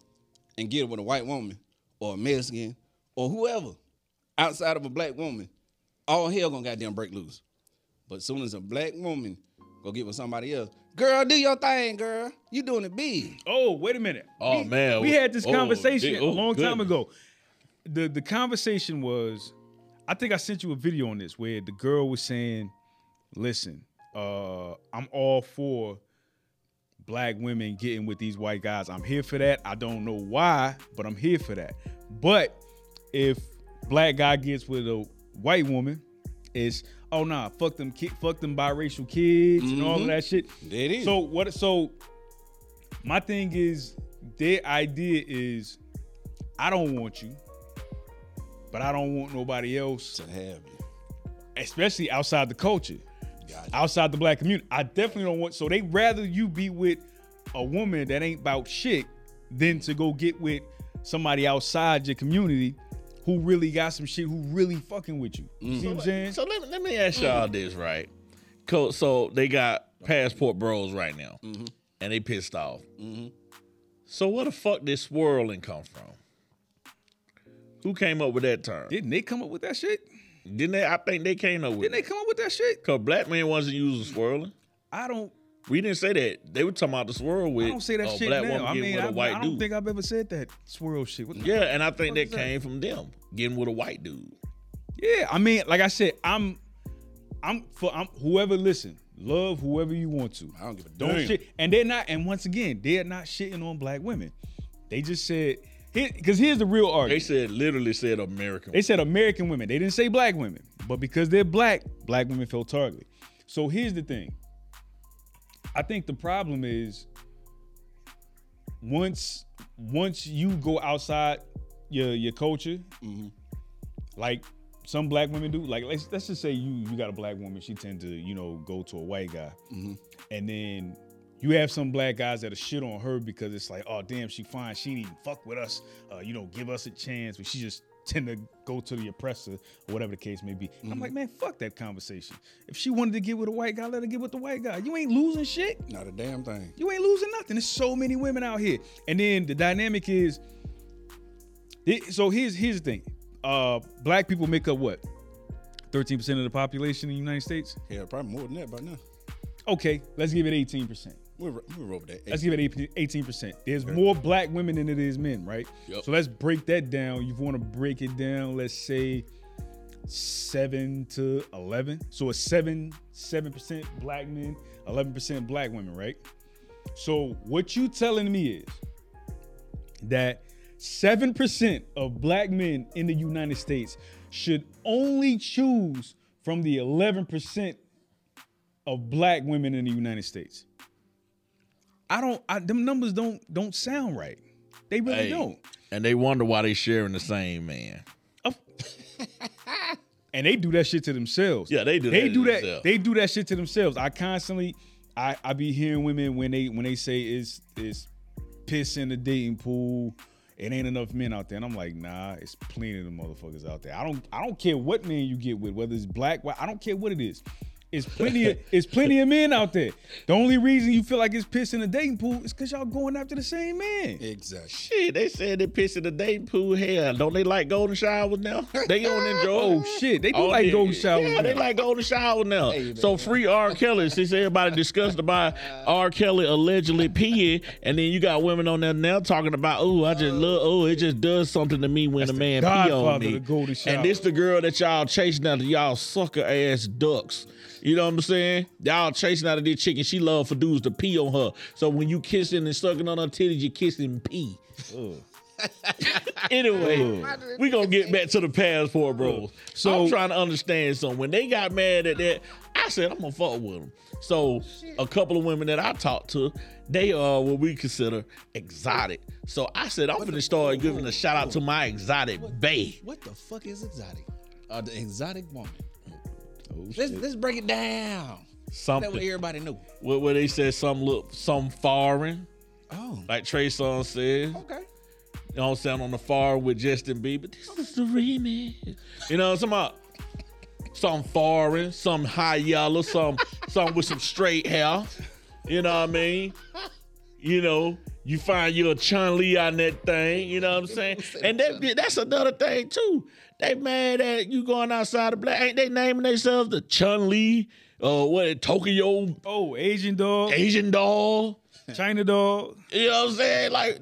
S2: and get with a white woman or a Mexican or whoever outside of a black woman. All hell gonna goddamn break loose. But as soon as a black woman go get with somebody else, girl, do your thing, girl. You doing it big.
S3: oh, wait a minute.
S1: Oh,
S3: we,
S1: man.
S3: we had this
S1: Oh,
S3: conversation
S1: shit.
S3: a
S1: Oh,
S3: long time ago. The the conversation was, I think I sent you a video on this where the girl was saying, "Listen, uh, I'm all for." black women getting with these white guys. I'm here for that. I don't know why, but I'm here for that. But if black guy gets with a white woman, it's oh nah, fuck them ki- fuck them biracial kids and all of
S2: Mhm.
S3: that shit.
S2: It is.
S3: So what so my thing is their idea is I don't want you, but I don't want nobody else,
S2: to have you.
S3: especially outside the culture
S2: Gotcha.
S3: outside the black community. I definitely don't want. So they rather you be with a woman that ain't about shit than to go get with somebody outside your community who really got some shit, who really fucking with you. You see what I'm mm. saying?
S1: So let me, let me ask y'all mm. this, right? So they got passport bros right now,
S3: Mm-hmm.
S1: and they pissed off. Mm-hmm. So where the fuck did swirling come from? Who came up with that term?
S3: Didn't they come up with that shit?
S1: Didn't they? I think they came up with
S3: Didn't they come up with that shit?
S1: Cause black man wasn't using swirling.
S3: I don't.
S1: We didn't say that. They were talking about the swirl with
S3: I don't say that
S1: a
S3: shit
S1: black
S3: now.
S1: woman
S3: I
S1: getting
S3: mean,
S1: with
S3: I,
S1: a white dude.
S3: I don't
S1: dude.
S3: think I've ever said that swirl shit. What the
S1: yeah, and I think
S3: fuck
S1: that? came from them getting with a white dude.
S3: Yeah, I mean, like I said, I'm, I'm for I'm whoever listen, love whoever you want to.
S2: I don't give a
S3: Don't
S2: damn.
S3: shit, and they're not. And once again, they're not shitting on black women. They just said, because here's the real
S1: art.
S3: They
S1: said literally said American.
S3: They said American women. They didn't say black women, but because they're black, black women feel targeted. So here's the thing. I think the problem is once once you go outside your your culture, like some black women do. Like let's let's just say you you got a black woman, she tend to you know go to a white guy, and then you have some black guys that are shit on her because it's like, oh damn, she fine, she ain't even fuck with us, uh, you know, give us a chance, but she just tend to go to the oppressor or whatever the case may be. I'm like, man, fuck that conversation. If she wanted to get with a white guy, let her get with the white guy. You ain't losing shit.
S2: Not a damn thing.
S3: You ain't losing nothing. There's so many women out here. And then the dynamic is so here's here's the thing. Uh black people make up what? 13% of the population in the United States?
S2: Yeah, probably more than that by now.
S3: Okay, let's give it 18%.
S2: Roll with that.
S3: Let's give it 18%. There's more black women than it is men, right?
S1: Yep.
S3: So let's break that down. You want to break it down, let's say 7 to 11. So it's 7 7% black men, 11% black women, right? So what you telling me is that 7% of black men in the United States should only choose from the 11% of black women in the United States. I don't I, them numbers don't don't sound right. They really
S1: Hey,
S3: don't.
S1: And they wonder why they sharing the same man. Oh.
S3: And they do that shit to themselves.
S1: Yeah, they do
S3: They
S1: that to
S3: do that.
S1: themselves.
S3: They do that shit to themselves. I constantly, I I be hearing women when they when they say it's it's piss in the dating pool. It ain't enough men out there, and I'm like, nah, it's plenty of them motherfuckers out there. I don't I don't care what man you get with, whether it's black, white, I don't care what it is. It's plenty of it's plenty of men out there. The only reason you feel like it's piss in the dating pool is because y'all going after the same man.
S2: Exactly.
S1: Shit, they said they piss in the dating pool. Hell, don't they like golden showers now? They don't enjoy.
S3: Oh shit, they do
S1: Oh,
S3: like
S1: yeah,
S3: golden showers.
S1: Yeah, they like golden showers now.
S2: Hey,
S1: so free R. Kelly. Since everybody discussed about R. Kelly allegedly peeing, and then you got women on there now talking about, oh, I just love, oh, it just does something to me when a man pee on
S3: godfather
S1: me.
S3: the golden shower.
S1: And this the girl that y'all chasing after y'all sucker ass ducks. You know what I'm saying? Y'all chasing out of this chicken. She love for dudes to pee on her. So when you kissing and sucking on her titties, you kissing pee. anyway, we gonna get back to the passport, bros. So I'm trying to understand something. When they got mad at that, I said I'm gonna fuck with them. So a couple of women that I talked to, they are what we consider exotic. So I said I'm gonna start giving a shout out to my exotic bae.
S2: What the fuck is exotic? Uh, the exotic woman.
S3: Oh,
S2: Let's let's break it down. Something. That way everybody knew.
S1: What where they said some look some foreign,
S2: Oh,
S1: like Trey Songz says.
S2: okay.
S1: You know what I'm saying? On the far with Justin Bieber. This is the remix. You know, some about some foreign, some high yellow, some some with some straight hair. You know what I mean? You know, you find you a Chun Li on that thing. You know what I'm saying? And that, that's another thing too. They mad at you going outside of black. Ain't they naming themselves the Chun Li? Uh, what Tokyo
S3: Oh, Asian dog,
S1: Asian doll?
S3: China dog.
S1: You know what I'm saying? Like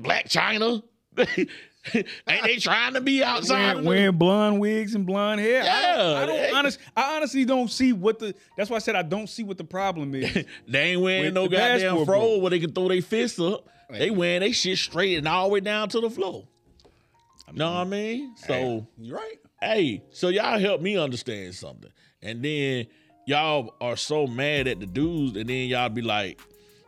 S1: Blac Chyna. Ain't they trying to be outside?
S3: Wearing, wearing blonde wigs and blonde hair. I
S1: Yeah,
S3: I, don't
S1: they-
S3: honest, I honestly don't see what the. That's why I said I don't see what the problem is.
S1: they ain't wearing no goddamn fro where they can throw their fists up. They wearing they shit straight and all the way down to the floor. know what I mean? So
S2: you're right?
S1: hey, so y'all help me understand something. And then y'all are so mad at the dudes, and then y'all be like,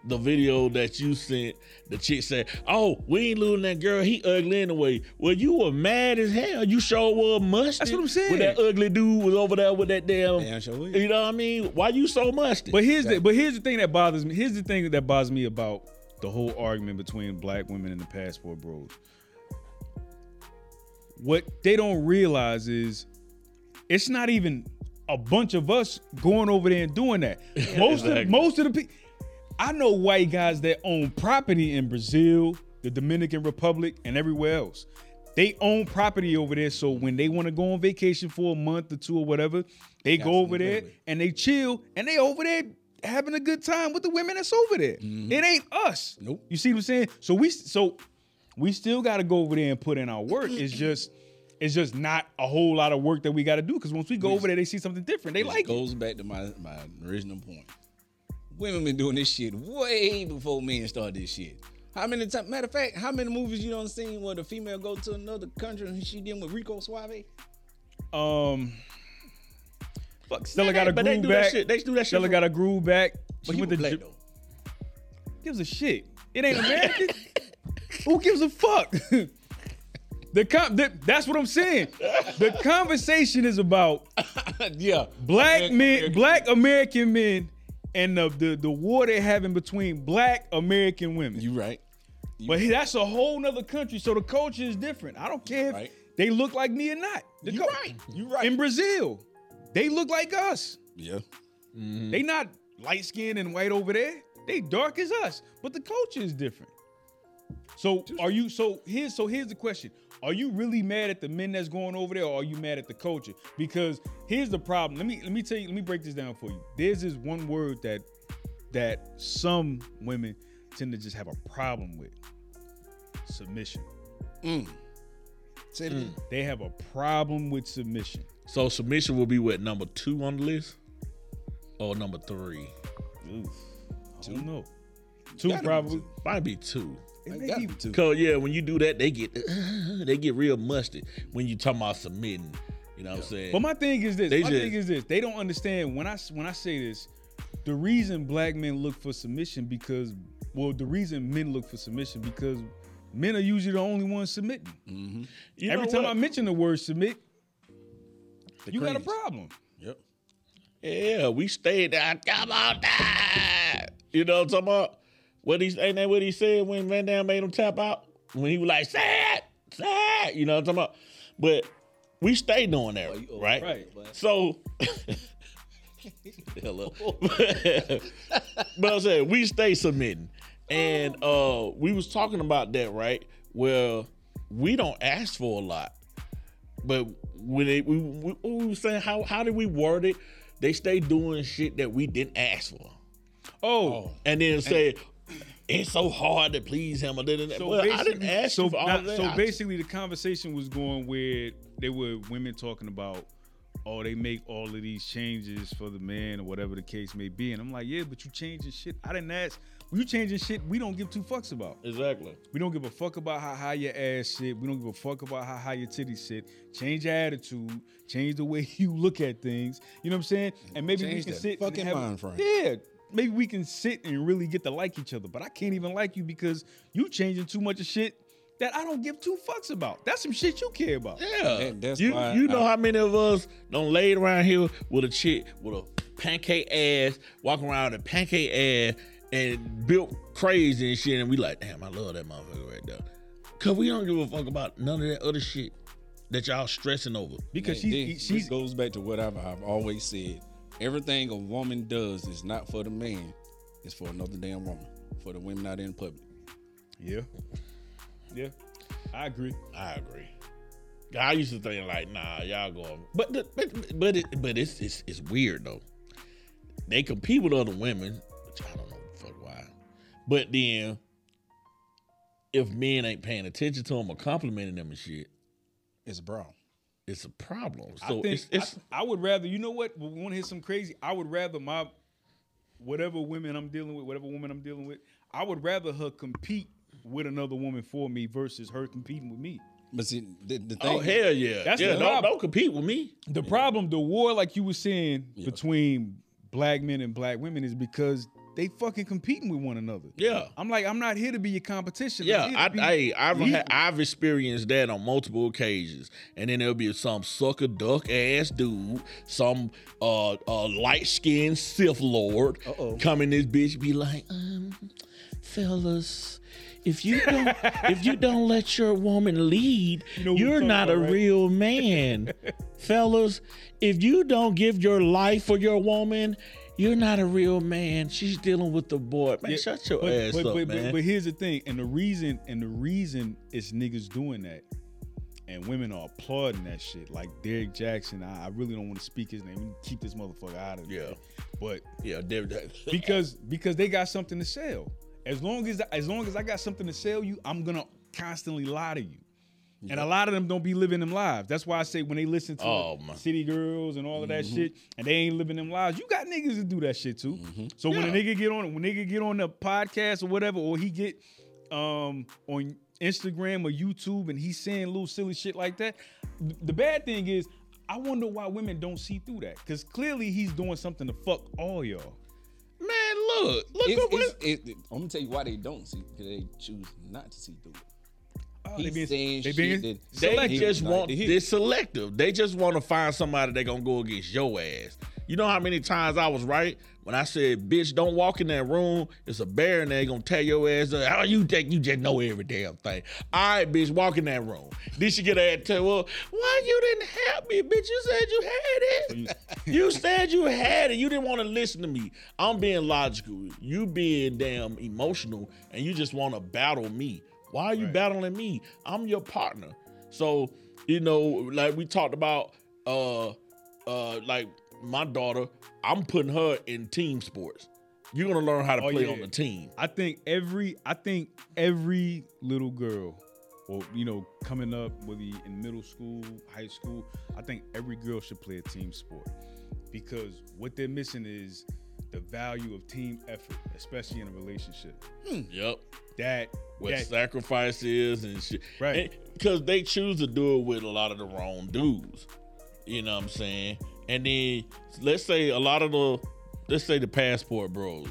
S1: the video that you sent, the chick said, Oh, we ain't losing that girl. He ugly anyway. Well, you were mad as hell. You sure was musty.
S3: That's what I'm saying.
S1: When that ugly dude was over there with that damn,
S2: Damn sure
S1: you know what I mean? Why you so musty?
S3: But here's the but here's the thing that bothers me. Here's the thing that bothers me about the whole argument between black women and the passport bros. What they don't realize is it's not even a bunch of us going over there and doing that. Most
S1: exactly.
S3: of most of the people I know white guys that own property in Brazil, the Dominican Republic, and everywhere else. They own property over there, so when they want to go on vacation for a month or two or whatever, they go over there and they chill and they over there having a good time with the women that's over there. It ain't us.
S2: Mm-hmm. Nope.
S3: You see what I'm saying? So we so we still got to go over there and put in our work. It's just it's just not a whole lot of work that we got to do because once we go over there, they see something different. They like it.
S2: goes back to my my original point. Women been doing this shit way before men started this shit. How many times? Matter of fact, how many movies you done seen where the female go to another country and she dealing with Rico Suave?
S3: Um, fuck, Stella got a
S1: but they
S3: groove
S1: do that
S3: back.
S1: shit. They do that shit.
S3: Stella got a groove back. She
S2: But he
S3: went to
S2: black though.
S3: gives a shit. It ain't American. Who gives a fuck? the, com- the that's what I'm saying. The conversation is about
S2: yeah,
S3: black
S2: American-
S3: men,
S2: American-
S3: black American men, and the, the the war they're having between black American women.
S2: You right.
S3: but that's a whole nother country, so the culture is different. I don't care if they look like me or not. The
S2: You
S3: cul-
S2: right. You right.
S3: In Brazil, they look like us.
S2: yeah.
S3: They not light skinned and white over there. They dark as us, but the culture is different. So are you? So here's so here's the question: Are you really mad at the men that's going over there, or are you mad at the culture? Because here's the problem. Let me let me tell you. Let me break this down for you. There's this one word that that some women tend to just have a problem with: submission. Mm.
S2: Say it mm. again.
S3: They have a problem with submission.
S1: So submission will be what number two on the list, or number three?
S3: Oof. I don't know. Two
S2: Gotta be
S3: probably.
S2: two.
S1: Might be two.
S3: It
S2: I got
S3: be-
S2: me.
S1: Cause yeah, when you do that, they get they get real musty when you talking about submitting. You know what I'm saying?
S3: But my thing is this.
S1: They
S3: my
S1: just-
S3: thing is this. They don't understand when I when I say this. The reason black men look for submission because well, the reason men look for submission because men are usually the only ones submitting.
S1: You
S3: Every time
S1: what?
S3: I mention the word submit, you got a problem.
S2: Yep.
S1: Yeah, we stayed there. Come on down. You know what I'm talking about? What he ain't that what he said when Van Damme made him tap out? When he was like, sad, sad, you know what I'm talking about? But we stayed doing that,
S2: oh,
S1: right?
S3: right.
S1: So Hello. but I'm saying we stay submitting. And uh we was talking about that, right? Well, we don't ask for a lot. But when they we, we, we was saying how how did we word it? They stay doing shit that we didn't ask for.
S3: Oh,
S1: And then say it's so hard to please him. Or
S3: so
S1: well, I didn't ask
S3: so,
S1: you for all
S3: not-
S1: of that.
S3: so
S1: I-
S3: basically, the conversation was going where there were women talking about, oh, they make all of these changes for the man or whatever the case may be, and I'm like, yeah, but you changing shit. I didn't ask. When you changing shit, we don't give two fucks about.
S1: exactly.
S3: We don't give a fuck about how high your ass sit. We don't give a fuck about how high your titties sit. Change your attitude. Change the way you look at things. You know what I'm saying? And maybe we
S2: Change
S3: can sit
S2: fucking
S3: and have,
S2: mind frame.
S3: Yeah. Maybe we can sit and really get to like each other. But I can't even like you because you changing too much of shit that I don't give two fucks about. That's some shit you care about.
S1: Yeah.
S2: That- that's
S1: you
S2: why
S1: you know
S2: I-
S1: how many of us don't lay around here with a chick with a pancake ass, walking around with a pancake ass and built crazy and shit, and we like, damn, I love that motherfucker right there. Cause we don't give a fuck about none of that other shit that y'all stressing over.
S3: Because
S2: Man,
S3: she,
S2: this,
S3: she's
S2: goes back to what I've, I've always said. Everything a woman does is not for the man; it's for another damn woman. For the women out in public.
S3: yeah, yeah. I agree.
S1: I agree. I used to think like, nah, y'all going, but the, but but it, but it's, it's it's weird though. They compete with other women, which I don't know the fuck why. But then, if men ain't paying attention to them or complimenting them and shit,
S2: It's bro.
S1: It's a problem.
S3: I
S1: So
S3: think
S1: it's it's
S3: I, I would rather, you know what? We want to hear some crazy. I would rather my whatever women I'm dealing with, whatever woman I'm dealing with, I would rather her compete with another woman for me versus her competing with me.
S2: But see, the, the oh, thing.
S1: oh hell yeah,
S3: That's
S1: yeah.
S3: the
S1: Don't,
S3: problem.
S1: don't compete with me.
S3: The problem, the war, like you were saying, between black men and black women is because they fucking competing with one another.
S1: Yeah.
S3: I'm like, I'm not here to be your competition.
S1: Yeah, I, I, I've had, I've experienced that on multiple occasions, and then there'll be some sucker duck ass dude, some uh, uh light skinned Sith Lord,
S2: Uh-oh.
S1: come in this bitch be like, um, fellas. If you don't, if you don't let your woman lead,
S3: know
S1: you are
S3: talking
S1: not a
S3: right?
S1: real man, fellas. If you don't give your life for your woman, you're not a real man. She's dealing with the boy. Man,
S3: Yeah,
S1: shut your
S3: but,
S1: ass
S3: but,
S1: up,
S3: but,
S1: man.
S3: But, but here's the thing, and the reason, and the reason is niggas doing that, and women are applauding that shit. Like Derrick Jaxn, I, I really don't want to speak his name. Keep this motherfucker out of it.
S1: Yeah.
S3: But
S1: yeah, David.
S3: because because they got something to sell. As long as as long as I got something to sell you, I'm gonna constantly lie to you. And a lot of them don't be living them lives. That's why I say when they listen to
S1: Oh, my.
S3: City Girls and all of that shit, and they ain't living them lives, you got niggas that do that shit too. So when a nigga get on when nigga get on the podcast or whatever, or he get um on Instagram or YouTube and he's saying little silly shit like that, the bad thing is I wonder why women don't see through that. Cause clearly he's doing something to fuck all y'all.
S1: Man, look, look
S2: It's,
S1: at what.
S2: it's, it, I'm gonna tell you why they don't see because they choose not to see through it.
S3: Oh, they being,
S2: saying
S3: they being
S2: that-
S1: they just
S2: Like
S1: want
S2: to hear.
S1: they're selective. They just want to find somebody that gonna go against your ass. You know how many times I was right when I said, "Bitch, don't walk in that room. It's a bear in there gonna tear your ass up." How you think you just know every damn thing? All right, bitch, walk in that room. Then she get her ass tell, "Well, why you didn't help me, bitch? You said you had it. you said you had it. You didn't want to listen to me. I'm being logical. You being damn emotional, and you just want to battle me. Why are you
S3: Right.
S1: battling me? I'm your partner. So, you know, like we talked about uh uh like my daughter, I'm putting her in team sports. You're gonna learn how to
S3: Oh,
S1: play
S3: yeah.
S1: on the team.
S3: I think every I think every little girl, or you know, coming up whether in middle school, high school, I think every girl should play a team sport because what they're missing is the value of team effort, especially in a relationship. Hmm.
S1: Yep.
S3: That
S1: What
S3: that
S1: sacrifice is and shit.
S3: Right.
S1: Because they choose to do it with a lot of the wrong dudes. You know what I'm saying? And then let's say a lot of the let's say the passport bros.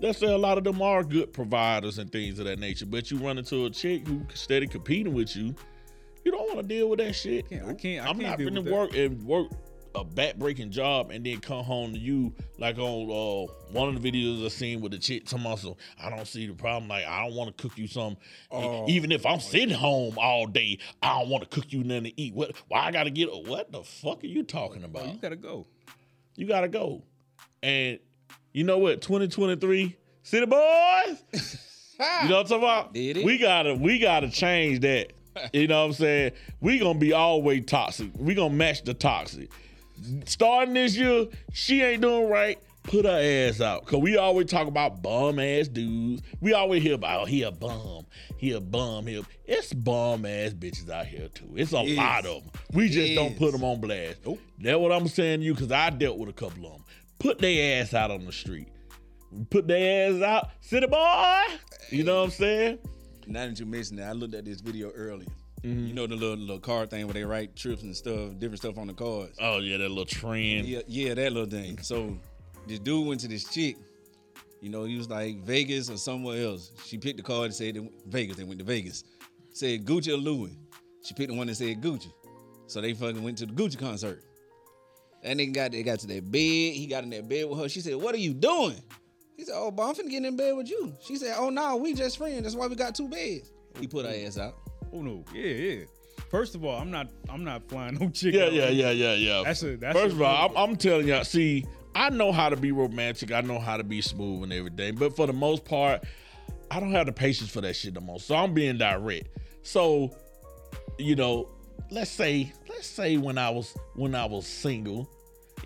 S1: Let's say a lot of them are good providers and things of that nature, but you run into a chick who steady competing with you. You don't want to deal with that shit.
S3: can't- I can't- I
S1: I'm
S3: can't
S1: gonna
S3: with that.
S1: work and work a back breaking job and then come home to you like on uh, one of the videos I seen with the chick talking about so I don't see the problem. Like I don't want to cook you some,
S3: Oh.
S1: even if I'm sitting home all day. I don't want to cook you nothing to eat. What? Why I gotta get? What the fuck are you talking about?
S3: you gotta go.
S1: You gotta go. And you know what? 2023, city boys. You know what I'm talking about?
S2: Did it?
S1: We gotta we gotta change that. You know what I'm saying? We gonna be always toxic. We gonna match the toxic. Starting this year, she ain't doing right. Put her ass out. Cause we always talk about bum ass dudes. We always hear about oh, he a bum. He a bum. He a, it's bum ass bitches out here too. It's a
S2: Yes.
S1: lot of them. We just don't put them on blast.
S2: Nope.
S1: That's what I'm saying to you because I dealt with a couple of them. Put their ass out on the street. Put their ass out. City boy. You know what I'm saying?
S2: Now that you mentioned that, I looked at this video earlier.
S1: Mm-hmm.
S2: You know the little little card thing where they write trips and stuff, different stuff on the cards.
S1: Oh yeah, that little trend.
S2: Yeah, yeah, that little thing. So this dude went to this chick. You know, he was like Vegas or somewhere else. She picked the card and said Vegas. They went to Vegas. Said Gucci or Louis. She picked the one that said Gucci. So they fucking went to the Gucci concert. That nigga got they got to that bed. He got in that bed with her. She said, "What are you doing?" He said, "Oh, but I'm finna get in bed with you." She said, "Oh no, we just friends. That's why we got two beds." He put her ass out.
S3: Oh no, yeah, yeah. First of all, I'm not I'm not flying no chick.
S1: Yeah,
S3: out.
S1: yeah, yeah, yeah, yeah.
S3: That's a- that's
S1: First
S3: a-
S1: of all, I'm, I'm telling y'all. See, I know how to be romantic. I know how to be smooth and everything. But for the most part, I don't have the patience for that shit no more. So I'm being direct. So, you know, let's say, let's say when I was when I was single,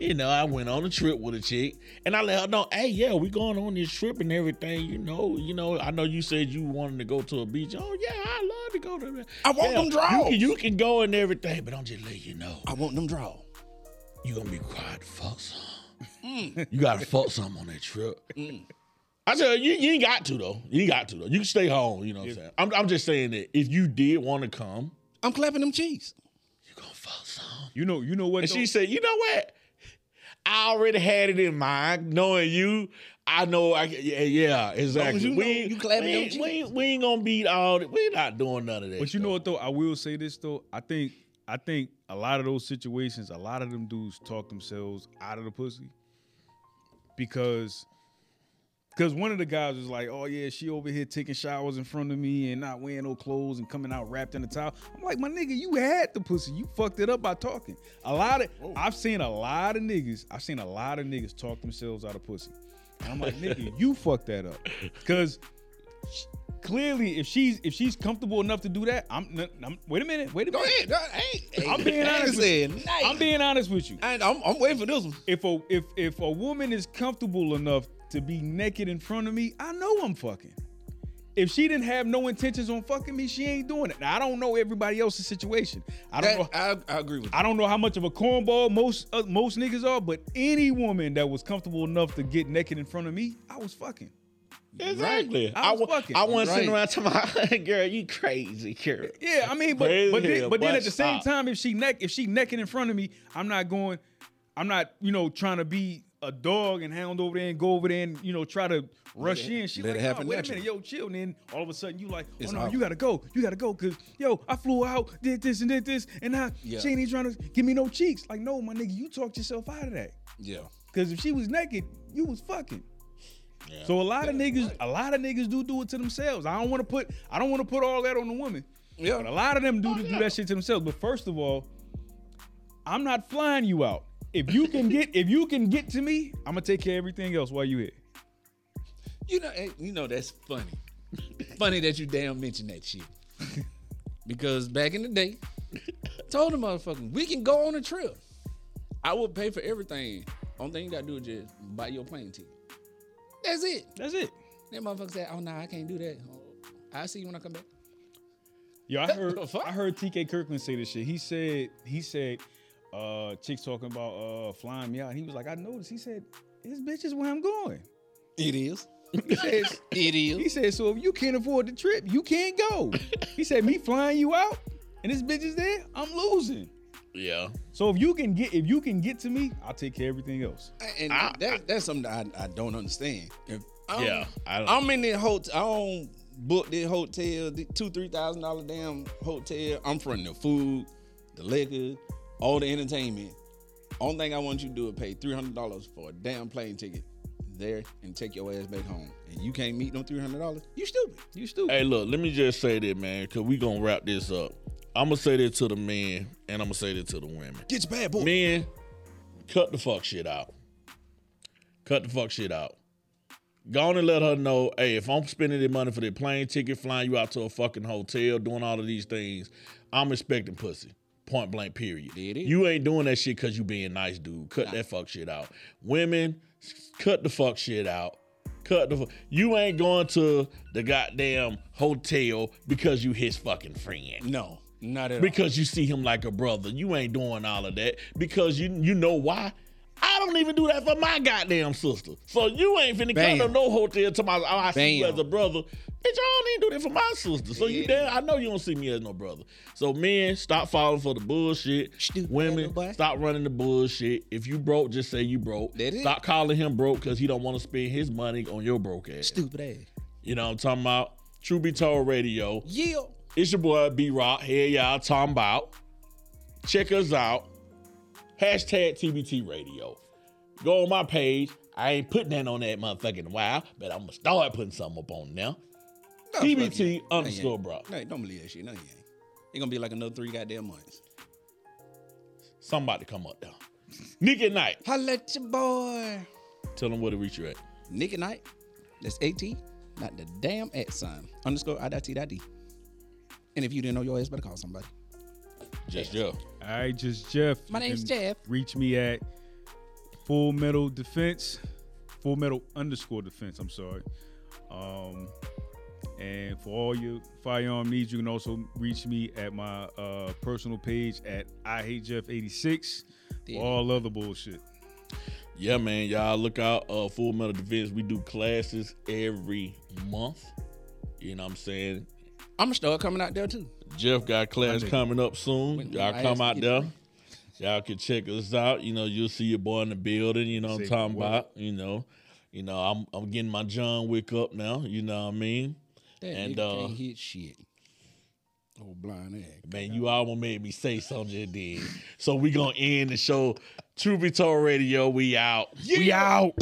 S1: you know, I went on a trip with a chick and I let her know, hey, yeah, we going on this trip and everything. You know, you know, I know you said you wanted to go to a beach. Oh yeah, I love to go to that.
S2: I want
S1: Yeah,
S2: them draws.
S1: You can, you can go and everything, but I'm just letting you know
S2: I want them draw.
S1: you gonna be quiet fuck some.
S2: Mm.
S1: You gotta fuck some on that trip. I said you, you ain't got to though. You ain't got to though. You can stay home. You know what I'm saying? I'm, I'm just saying that if you did want to come,
S2: I'm clapping them cheeks.
S1: you gonna fuck some.
S3: You know, you know what?
S1: And
S3: though?
S1: she said, you know what? I already had it in mind. Knowing you, I know. I yeah, yeah, exactly.
S2: you
S1: we,
S2: know
S1: ain't,
S2: you clapping
S1: we, ain't, we, ain't, we ain't gonna beat all. that. We not doing none of that.
S3: But you know what though? I will say this though. I think I think a lot of those situations, a lot of them dudes talk themselves out of the pussy because because one of the guys was like, "Oh yeah, she over here taking showers in front of me and not wearing no clothes and coming out wrapped in a towel." I'm like, "My nigga, you had the pussy. You fucked it up by talking." A lot of I've seen a lot of niggas. I've seen a lot of niggas talk themselves out of pussy. And I'm like, "Nigga, you fucked that up," because clearly, if she's if she's comfortable enough to do that, I'm. I'm wait a minute. Wait a
S2: Go
S3: minute.
S2: ahead. Go ahead. Hey, hey,
S3: I'm being honest. With
S2: nice.
S3: I'm being honest with you.
S2: I, I'm, I'm waiting for this one.
S3: If a if if a woman is comfortable enough to be naked in front of me, I know I'm fucking. If she didn't have no intentions on fucking me, she ain't doing it. Now I don't know everybody else's situation. I don't know.
S2: I, I agree with you.
S3: I don't know how much of a cornball most uh, most niggas are, but any woman that was comfortable enough to get naked in front of me, I was fucking.
S1: Exactly.
S3: I
S1: I,
S3: was
S1: wa-
S3: fucking.
S1: I wasn't sitting around talking about, girl, you crazy, girl.
S3: Yeah, I mean, but
S1: Crazy
S3: but then, but then at the same
S1: stop.
S3: time, if she neck if she necking in front of me, I'm not going. I'm not you know trying to be a dog and hound over there and go over there and you know try to rush
S2: Let it-
S3: in. She
S2: let
S3: like,
S2: it
S3: "Nah,
S2: happen
S3: wait a minute, yo, chill. And then all of a sudden you like, oh
S2: It's
S3: no,
S2: out.
S3: you gotta go, you gotta go, cause yo, I flew out, did this and did this, and now
S2: Yeah.
S3: she ain't even trying to give me no cheeks. Like, no, my nigga, you talked yourself out of that.
S2: Yeah.
S3: Cause if she was naked, you was fucking.
S1: Yeah.
S3: So a lot of niggas, a lot of niggas do do it to themselves. I don't want to put, I don't want to put all that on the woman.
S2: Yeah.
S3: But a lot of them do oh, do that shit to themselves. But first of all, I'm not flying you out. If you can get, if you can get to me, I'm gonna take care of everything else while you here.
S2: You know, eh, you know that's funny. funny that you damn mention that shit. because back in the day, told the motherfucker, we can go on a trip. I will pay for everything. Only thing you gotta do is just buy your plane ticket. That's it.
S3: That's it.
S2: That motherfucker said, "Oh no, I can't do that. I'll see you when I come back."
S3: Yo, I heard. I heard TK Kirkland say this shit. He said, he said, uh, chicks talking about uh flying me out. He was like, I noticed. He said, this bitch is where I'm going.
S2: It is.
S3: He said,
S2: It
S3: He said, so if you can't afford the trip, you can't go. He said, me flying you out and this bitch is there, I'm losing.
S1: Yeah.
S3: So if you can get if you can get to me, I'll take care of everything else.
S2: And
S1: I-
S2: that, that's something that I, I don't understand. If I'm,
S1: Yeah, I don't-
S2: I'm in the hotel. I don't book this hotel, the two three thousand dollar damn hotel. I'm fronting the food, the liquor, all the entertainment. Only thing I want you to do is pay three hundred dollars for a damn plane ticket there and take your ass back home. And you can't meet no three hundred dollars. You stupid.
S3: You stupid.
S1: Hey, look, let me just say that, man, because we going to wrap this up. I'm going to say that to the men, and I'm going to say that to the women.
S2: Get your bad boy.
S1: Men, cut the fuck shit out. cut the fuck shit out. Go on and let her know, hey, if I'm spending the money for the plane ticket, flying you out to a fucking hotel, doing all of these things, I'm expecting pussy. Point blank, period. You ain't doing that shit because you being nice, dude. Cut that fuck shit out. Women, cut the fuck shit out. Cut the. fu- You ain't going to the goddamn hotel because you his fucking friend
S2: No, not at all.
S1: because you see him like a brother. You ain't doing all of that because you you know why. I don't even do that for my goddamn sister. So you ain't finna come to no hotel to my oh, I see you as a brother. Bitch, I don't even do that for my sister. So you damn, I know you don't see me as no brother. So men, stop falling for the bullshit.
S2: Stupid
S1: Women, stop running the bullshit. If you broke, just say you broke.
S2: That it.
S1: Stop calling him broke because he don't want to spend his money on your broke ass.
S2: Stupid ass.
S1: You know what I'm talking about? True Be Told Radio.
S2: Yeah.
S1: It's your boy B Rock. Here y'all talking about. Check us out. Hashtag TBT Radio. Go on my page. I ain't putting that on that motherfucking while, but I'm gonna start putting something up on now.
S2: No,
S1: TBT.
S2: No,
S1: underscore bro.
S2: No, don't believe that shit. No, you ain't. It's gonna be like another three goddamn months.
S1: Somebody come up there. Nick at Night.
S2: Holla at your boy.
S1: Tell them where to reach you at.
S2: Nick at Night. That's AT, not the damn at sign. Underscore I dot T dot D. And if you didn't know your ass, better call somebody.
S1: Just Jeff.
S3: All right, just Jeff.
S2: My
S3: You
S2: name's
S3: can
S2: Jeff.
S3: Reach me at Full Metal Defense, Full Metal underscore Defense. I'm sorry. Um, and for all your firearm needs, you can also reach me at my uh, personal page at I Hate Jeff 86. For all other bullshit.
S1: Yeah, man. Y'all look out. Uh, Full Metal Defense. We do classes every month. You know what I'm saying?
S2: I'm gonna start coming out there too.
S1: Jeff got class coming up soon.
S2: When-
S1: Y'all
S2: I
S1: come out
S2: you
S1: there.
S2: to-
S1: Y'all can check us out. You know, you'll see your boy in the building. You know what I'm talking
S3: what?
S1: about. You know, you know, I'm I'm getting my John Wick up now. You know what I mean?
S2: That
S1: And,
S2: nigga
S1: uh,
S2: can't hit shit. Oh blind ass.
S1: Man, you almost made me say something then. So we gonna end the show. True Be Told Radio, we out.
S3: We out.